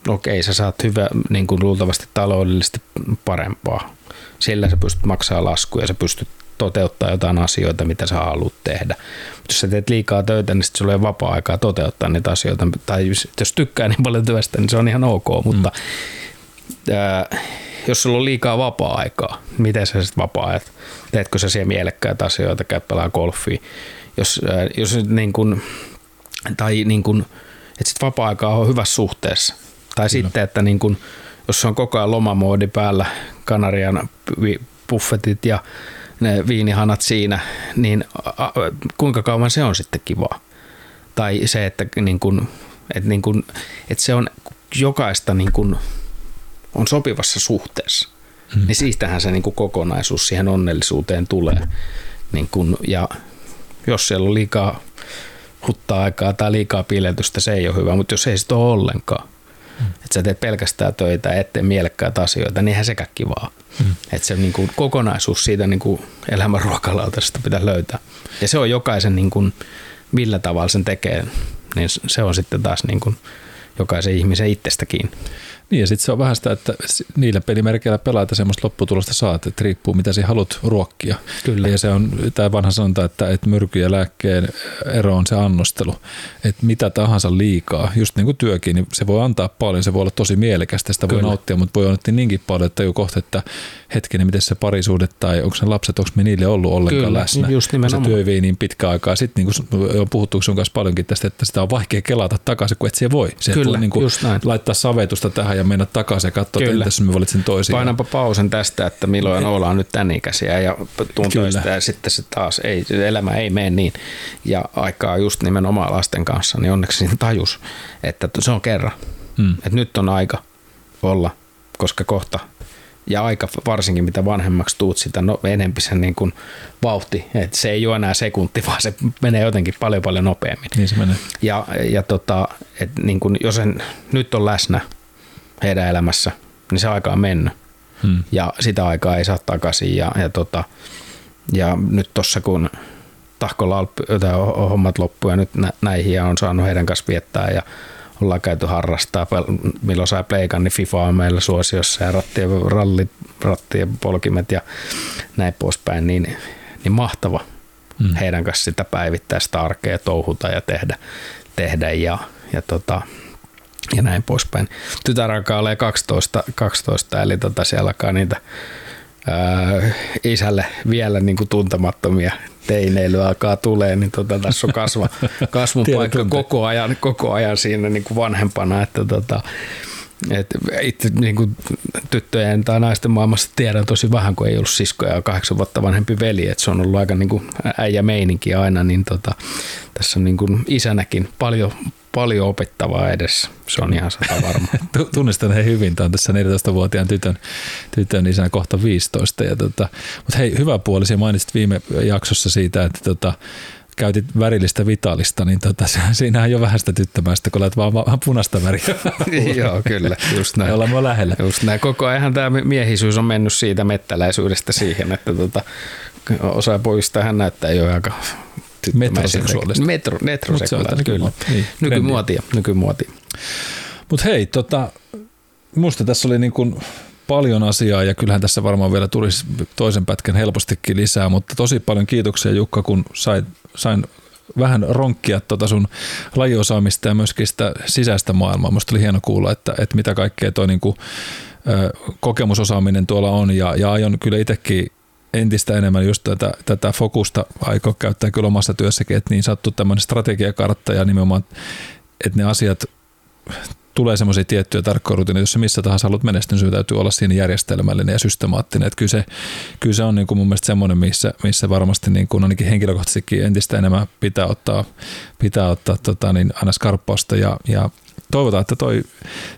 okei, sä saat hyvä, niin kuin luultavasti taloudellisesti parempaa. Sillä sä pystyt maksaa laskuja, sä pystyt toteuttaa jotain asioita, mitä sä haluat tehdä. Mutta jos sä teet liikaa töitä, niin sitten sulla ei ole vapaa-aikaa toteuttaa niitä asioita. Tai jos- jos tykkää niin paljon työstä, niin se on ihan ok, mutta ää, jos sulla on liikaa vapaa-aikaa, miten sä sitten vapaa-ajat? Teetkö sä siellä mielekkäitä asioita, käy pelaa golfia? Jos, ää, jos nyt niin kuin, tai niin kuin, että sit vapaa-aikaa on hyvässä suhteessa. Tai Kyllä. sitten, että niin kun, jos on koko ajan lomamoodi päällä, Kanarian buffetit ja ne viinihanat siinä, niin kuinka kauan se on sitten kivaa? Tai se, että, niin kun, että, niin kun, että se on jokaista niin kun, on sopivassa suhteessa. Mm. Niin siitähän se niin kun kokonaisuus siihen onnellisuuteen tulee. Niin kun, ja jos siellä on liikaa huttaa aikaa tai liikaa piiletystä, se ei ole hyvä, mutta jos ei sitä ole ollenkaan, mm. että sä teet pelkästään töitä ja ettei mielekkäitä asioita, niin eihän sekään kivaa. Mm. Että se niin kuin, kokonaisuus siitä niin kuin elämän ruokalautasesta pitää löytää. Ja se on jokaisen, niin kuin, millä tavalla sen tekee, niin se on sitten taas niin kuin, jokaisen ihmisen itsestä kiinni. Niin ja sitten se on vähän sitä, että niillä pelimerkeillä pelaita semmoista lopputulosta saat, että riippuu mitä sä haluat ruokkia. Kyllä. Ja se on tämä vanha sanonta, että, että myrky ja lääkkeen ero on se annostelu. Että mitä tahansa liikaa, just niin kuin työkin, niin se voi antaa paljon, se voi olla tosi mielekästä, sitä voi Kyllä. nauttia, mutta voi olla niinkin paljon, että jo kohta, että hetkinen, miten se parisuhde tai onko ne lapset, onko me niille ollut ollenkaan Kyllä, läsnä. just kun se nimenomaan. työ vei niin pitkä aikaa. Sitten niin kuin on puhuttu sun kanssa paljonkin tästä, että sitä on vaikea kelata takaisin, kun et se voi. Se Kyllä, niin kuin laittaa savetusta tähän ja mennä takaisin ja katsoa, että Kyllä. jos mä valitsin toisia. Painanpa pausen tästä, että milloin ollaan nyt tämän ikäisiä ja Kyllä. ja sitten se taas, ei, elämä ei mene niin. Ja aikaa just nimenomaan lasten kanssa, niin onneksi siinä tajus, että se on kerran. Mm. Että nyt on aika olla, koska kohta ja aika varsinkin mitä vanhemmaksi tuut, sitä no, enempi sen niin kuin vauhti. Että se ei ole enää sekunti, vaan se menee jotenkin paljon paljon nopeammin. Niin se menee. Ja, ja tota, et niin kun, jos en nyt on läsnä heidän elämässä, niin se aika on mennyt. Hmm. Ja sitä aikaa ei saa takaisin. Ja, ja, tota, ja nyt tuossa kun tahkolla on hommat loppu ja nyt nä- näihin ja on saanut heidän kanssa viettää ja ollaan käyty harrastaa. Milloin sai pleikan, niin FIFA on meillä suosiossa ja rattien, rallit, rattien polkimet ja näin poispäin. Niin, niin mahtava Mm. heidän kanssa sitä päivittäistä arkea touhuta ja tehdä, tehdä ja, ja, tota, ja näin poispäin. Tytär alkaa olla 12, 12 eli tota, siellä alkaa niitä ää, isälle vielä niin kuin tuntemattomia teineilyä alkaa tulee, niin tota, tässä on kasva, kasvun Tiedän paikka tunteen. koko ajan, koko ajan siinä niin kuin vanhempana, että tota, et itse niin kuin tyttöjen tai naisten maailmassa tiedän tosi vähän, kun ei ollut siskoja ja kahdeksan vuotta vanhempi veli, että se on ollut aika niin kuin äijä meininki aina, niin tota, tässä on niin kuin isänäkin paljon, paljon opettavaa edessä. Se on ihan sata varma. Tu- Tunnistan he hyvin, tämä on tässä 14-vuotiaan tytön, tytön isänä kohta 15. Ja tota, mutta hei, hyvä puoli, se mainitsit viime jaksossa siitä, että tota, käytit värillistä vitalista, niin tota, siinähän jo vähän sitä tyttömäistä, kun olet vaan, vaan punaista väriä. Joo, kyllä, just näin. Ollaan me lähellä. Just näin. Koko ajan tämä miehisyys on mennyt siitä mettäläisyydestä siihen, että tota, osa pojista hän näyttää jo aika Metroseksuaalista. Metro, metroseksuaalista, kyllä. Niin, Nykymuotia, nykymuotia. Mutta hei, tota, musta tässä oli niin kuin paljon asiaa ja kyllähän tässä varmaan vielä tulisi toisen pätkän helpostikin lisää, mutta tosi paljon kiitoksia Jukka, kun sait, sain vähän ronkkia tota sun lajiosaamista ja myöskin sitä sisäistä maailmaa. Musta oli hieno kuulla, että, että mitä kaikkea toi niin kuin, kokemusosaaminen tuolla on ja, ja aion kyllä itsekin entistä enemmän just tätä, tätä fokusta aikoo käyttää kyllä omassa työssäkin, että niin sattuu tämmöinen strategiakartta ja nimenomaan, että ne asiat tulee semmoisia tiettyjä tarkkoja jos sä missä tahansa haluat menestyä, niin täytyy olla siinä järjestelmällinen ja systemaattinen. Että kyllä se, kyllä se on niin kuin mun mielestä semmoinen, missä, missä varmasti niin kuin ainakin henkilökohtaisestikin entistä enemmän pitää ottaa, pitää ottaa tota, niin aina skarppausta ja, ja toivotaan, että toi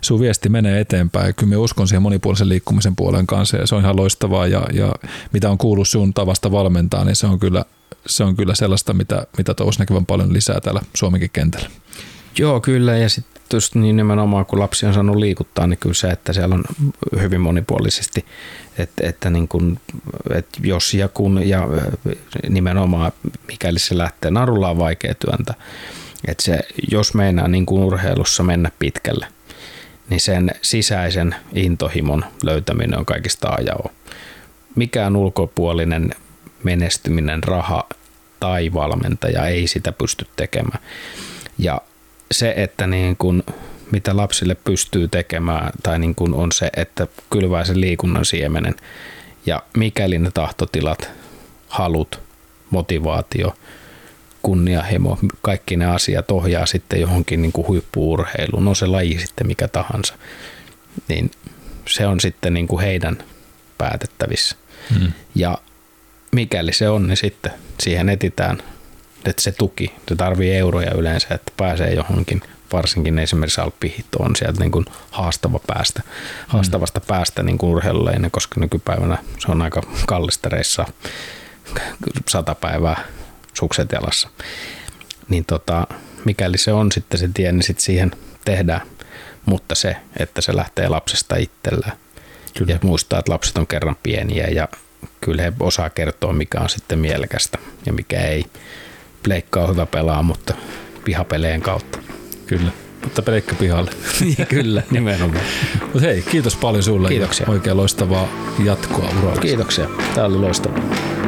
sun viesti menee eteenpäin. Kyllä me uskon siihen monipuolisen liikkumisen puolen kanssa ja se on ihan loistavaa ja, ja mitä on kuullut sun tavasta valmentaa, niin se on kyllä, se on kyllä sellaista, mitä, mitä toivoisi näkyvän paljon lisää täällä Suomenkin kentällä. Joo, kyllä. Ja sitten niin nimenomaan, kun lapsi on saanut liikuttaa, niin kyllä se, että siellä on hyvin monipuolisesti, että, että, niin kuin, että jos ja kun ja nimenomaan mikäli se lähtee, narulla on vaikea työntä. Että se, jos meinaa niin kuin urheilussa mennä pitkälle, niin sen sisäisen intohimon löytäminen on kaikista ajaoa. Mikään ulkopuolinen menestyminen, raha tai valmentaja ei sitä pysty tekemään. Ja se, että niin kuin, mitä lapsille pystyy tekemään, tai niin kuin on se, että kylvää sen liikunnan siemenen. Ja mikäli ne tahtotilat, halut, motivaatio, kunnianhimo, kaikki ne asiat ohjaa sitten johonkin niin kuin huippuurheiluun, on se laji sitten mikä tahansa, niin se on sitten niin kuin heidän päätettävissä. Hmm. Ja mikäli se on, niin sitten siihen etitään että se tuki, se tarvii euroja yleensä, että pääsee johonkin, varsinkin esimerkiksi alppihitto on sieltä niin kuin haastava päästä, haastavasta päästä niin kuin urheiluleinen, koska nykypäivänä se on aika kallista reissaa. Sata päivää sukset jalassa. Niin tota, mikäli se on sitten se tie, niin sitten siihen tehdään. Mutta se, että se lähtee lapsesta itsellään. Kyllä. Ja muistaa, että lapset on kerran pieniä ja kyllä he osaa kertoa, mikä on sitten mielekästä ja mikä ei. Pleikka on hyvä pelaa, mutta pihapeleen kautta. Kyllä, mutta pleikka pihalle. Kyllä, nimenomaan. Mutta hei, kiitos paljon sulle. Kiitoksia. Oikein loistavaa jatkoa uralla. Kiitoksia. Tämä oli loistavaa.